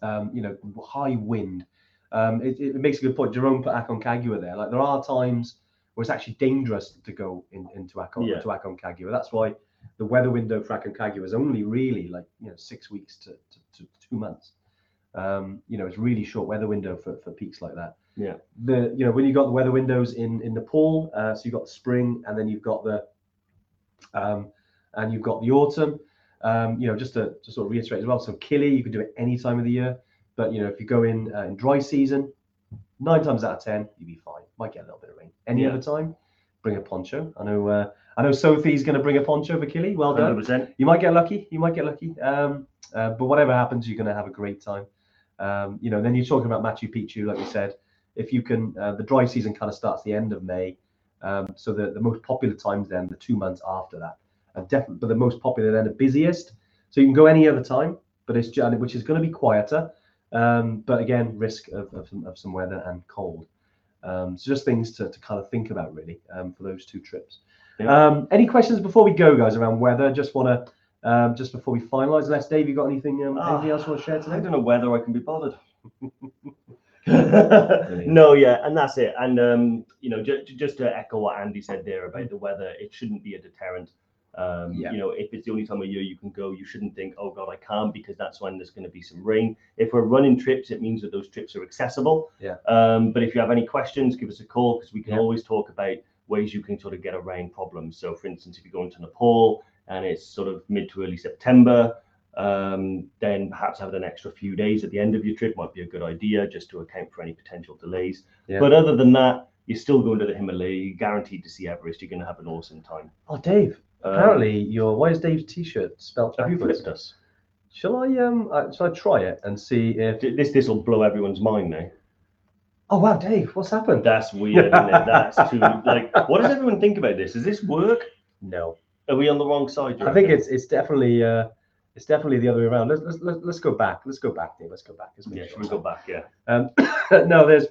S3: um, you know high wind. Um, it, it makes a good point. Jerome put Aconcagua there. Like there are times where it's actually dangerous to go in, into Acon,
S2: Yeah.
S3: to Aconcagua. That's why the weather window for Aconcagua is only really like you know six weeks to, to, to two months. Um, you know, it's really short weather window for, for peaks like that.
S2: Yeah.
S3: The you know when you got the weather windows in in Nepal, uh, so you've got the spring and then you've got the um, and you've got the autumn. Um, you know, just to, to sort of reiterate as well. So Kili, you can do it any time of the year, but you know if you go in uh, in dry season, nine times out of ten you'll be fine. Might get a little bit of rain. Any
S2: Yeah.
S3: other time, bring a poncho. I know. Uh, I know Sophie's going to bring a poncho for Kili. Well done.
S2: 100%.
S3: You might get lucky. You might get lucky. Um, uh, but whatever happens, you're going to have a great time. Um, you know, then you're talking about Machu Picchu, like you said. If you can, uh, the dry season kind of starts the end of May. Um, so the, the most popular times then, the two months after that, and definitely, but the most popular then, the busiest. So you can go any other time, but it's which is going to be quieter. Um, but again, risk of, of, some, of some weather and cold. Um, so just things to, to kind of think about really um, for those two trips.
S2: Yeah.
S3: Um, any questions before we go, guys, around weather? Just want to um, just before we finalise, unless Dave, you got anything um, anything else you want to share today?
S2: I don't know whether I can be bothered. no, yeah, and that's it. And um, you know, just just to echo what Andy said there about the weather, it shouldn't be a deterrent. Um,
S3: Yeah.
S2: You know, if it's the only time of year you can go, you shouldn't think, "Oh God, I can't," because that's when there's going to be some rain. If we're running trips, it means that those trips are accessible.
S3: Yeah.
S2: Um, but if you have any questions, give us a call because we can
S3: Yeah.
S2: always talk about ways you can sort of get around problems. So, for instance, if you're going to Nepal and it's sort of mid to early September, um, then perhaps having an extra few days at the end of your trip might be a good idea just to account for any potential delays.
S3: Yeah.
S2: But other than that, you're still going to the Himalaya. You're guaranteed to see Everest. You're going to have an awesome time.
S3: Oh, Dave.
S2: Um,
S3: Apparently, your why is Dave's T-shirt spelled
S2: have you flipped us?
S3: Shall I um? Uh, shall I try it and see if?
S2: This this will blow everyone's mind now.
S3: Oh wow, Dave, what's happened?
S2: That's weird, isn't it? That's too like. What does everyone think about this? Does this work?
S3: No,
S2: Are we on the wrong side?
S3: I think it's it's definitely uh, it's definitely the other way around. Let's let's let's, let's go back. Let's go back, Dave. Let's go back. Let's
S2: Yeah,
S3: sure
S2: should we go back? Yeah.
S3: Um, no, there's,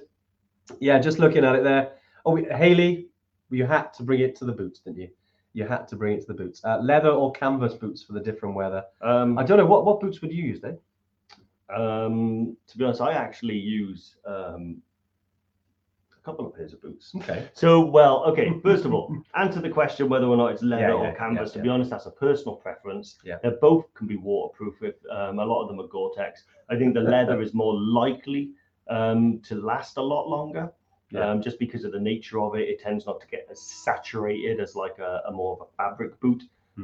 S3: yeah, just looking at it there. Oh, we, Haley, you had to bring it to the boots, didn't you? You had to bring it to the boots. Uh, leather or canvas boots for the different weather.
S2: Um,
S3: I don't know what what boots would you use, Dave?
S2: um, to be honest, I actually use um, couple of pairs of boots.
S3: Okay.
S2: So, well, okay. First of all, answer the question whether or not it's leather
S3: Yeah,
S2: or
S3: yeah,
S2: canvas.
S3: yeah,
S2: to be honest, that's a personal preference.
S3: Yeah.
S2: They both can be waterproof. If um, a lot of them are Gore-Tex, I think the leather is more likely um, to last a lot longer.
S3: Yeah.
S2: Um, just because of the nature of it, it tends not to get as saturated as like a, a more of a fabric boot,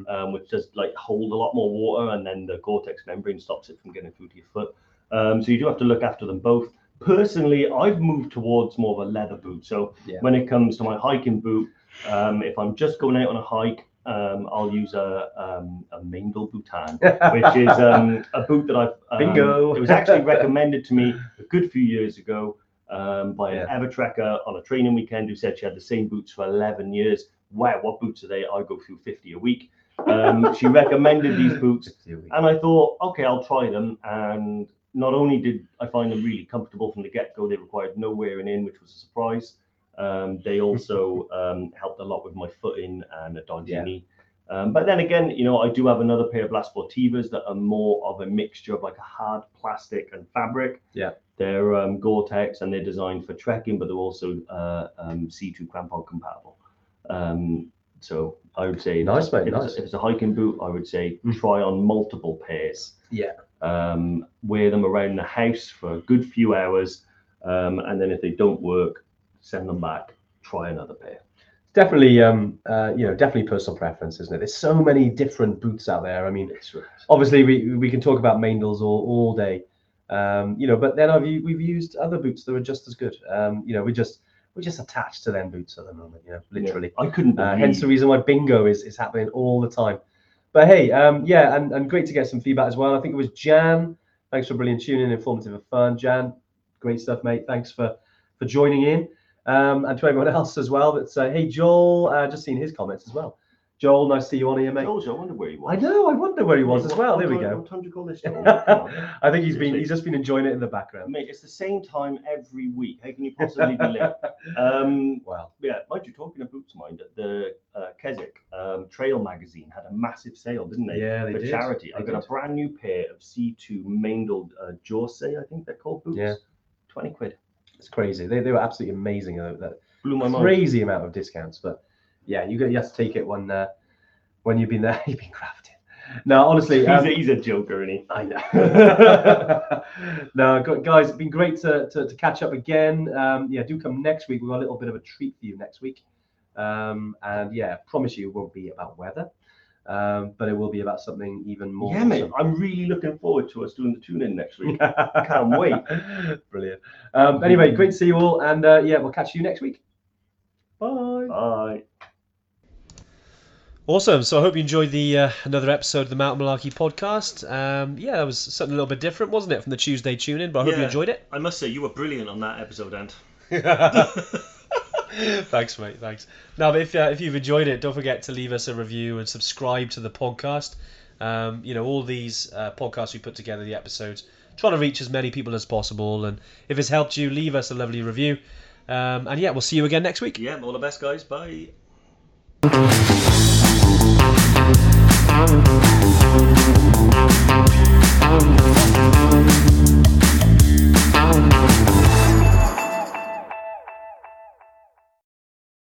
S2: um, which does like hold a lot more water, and then the Gore-Tex membrane stops it from getting through to your foot. Um, so you do have to look after them both. Personally, I've moved towards more of a leather boot. So
S3: Yeah.
S2: when it comes to my hiking boot, um, if I'm just going out on a hike, um, I'll use a um, a Meindl Bhutan, which is um, a boot that I've um,
S3: Bingo.
S2: It was actually recommended to me a good few years ago um, by an
S3: Yeah.
S2: Evertrekker on a training weekend who said she had the same boots for 11 years. Wow, what boots are they? I go through 50 a week. Um, she recommended these boots,
S3: Here we go.
S2: and I thought, okay, I'll try them. And not only did I find them really comfortable from the get go, they required no wearing in, which was a surprise. Um, they also um, helped a lot with my footing and a dodgy
S3: Yeah.
S2: knee. Um, but then again, you know, I do have another pair of La Sportivas that are more of a mixture of like a hard plastic and fabric.
S3: Yeah.
S2: They're um, Gore-Tex and they're designed for trekking, but they're also uh, um, C2 crampon compatible. Um, so I would say,
S3: Nice, mate,
S2: if,
S3: nice.
S2: It's, if it's a hiking boot, I would say
S3: Mm.
S2: try on multiple pairs.
S3: Yeah.
S2: Um, wear them around the house for a good few hours, um, and then if they don't work, send them back. Try another pair.
S3: Definitely, um, uh, you know, definitely personal preference, isn't it? There's so many different boots out there. I mean,
S2: right.
S3: obviously we we can talk about Meindls all, all day, um, you know, but then I've we've used other boots that are just as good. Um, you know, we just we're just attached to them boots at the moment, you know, literally.
S2: I couldn't
S3: Uh, hence the reason why bingo is, is happening all the time. But hey, um, yeah, and, and great to get some feedback as well. I think it was Jan. Thanks for brilliant tuning, informative and fun. Jan, great stuff, mate. Thanks for for joining in. Um, and to everyone else as well. That's uh, hey Joel, uh, just seen his comments as well. Joel, nice to see you on here, mate.
S2: George, I wonder where he was.
S3: I know, I wonder where he was as well. There we go.
S2: What time do you call this? Joel?
S3: I think he's been he's just been enjoying it in the background.
S2: Mate, it's the same time every week. How can you possibly be late? Um,
S3: wow.
S2: yeah, mind you, talking of boots, mind that the uh, Keswick um, Trail magazine had a massive sale, didn't they?
S3: Yeah, they
S2: for
S3: did.
S2: charity. I got
S3: did.
S2: a brand new pair of C2 Maindled uh, Jorasse, I think they're called boots.
S3: Yeah.
S2: 20 quid.
S3: It's crazy. They, they were absolutely amazing. That
S2: Blew my mind.
S3: crazy amount of discounts. But yeah, you got you have to take it when uh, when you've been there. You've been crafting. No, honestly,
S2: He's,
S3: um,
S2: a, he's a joker, isn't he?
S3: I know. no, guys, it's been great to, to, to catch up again. Um, yeah, do come next week. We've got a little bit of a treat for you next week. Um, and yeah, promise you it won't be about weather, um, but it will be about something even more.
S2: Yeah, mate. I'm really looking forward to us doing the tune in next week. Can't wait.
S3: Brilliant. Um, anyway, great to see you all. And uh, yeah, we'll catch you next week. Bye.
S2: Bye.
S1: Awesome. So I hope you enjoyed the uh, another episode of the Mountain Malarkey podcast. Um, yeah, that was something a little bit different, wasn't it, from the Tuesday tune in? But I hope you enjoyed it.
S4: I must say, you were brilliant on that episode, Ant.
S1: thanks, mate. Thanks. Now, if uh, if you've enjoyed it, don't forget to leave us a review and subscribe to the podcast. Um, you know, all these uh, podcasts we put together, the episodes, trying to reach as many people as possible. And if it's helped you, leave us a lovely review. Um, and yeah, we'll see you again next week.
S4: Yeah, all the best, guys. Bye.
S5: Thank you.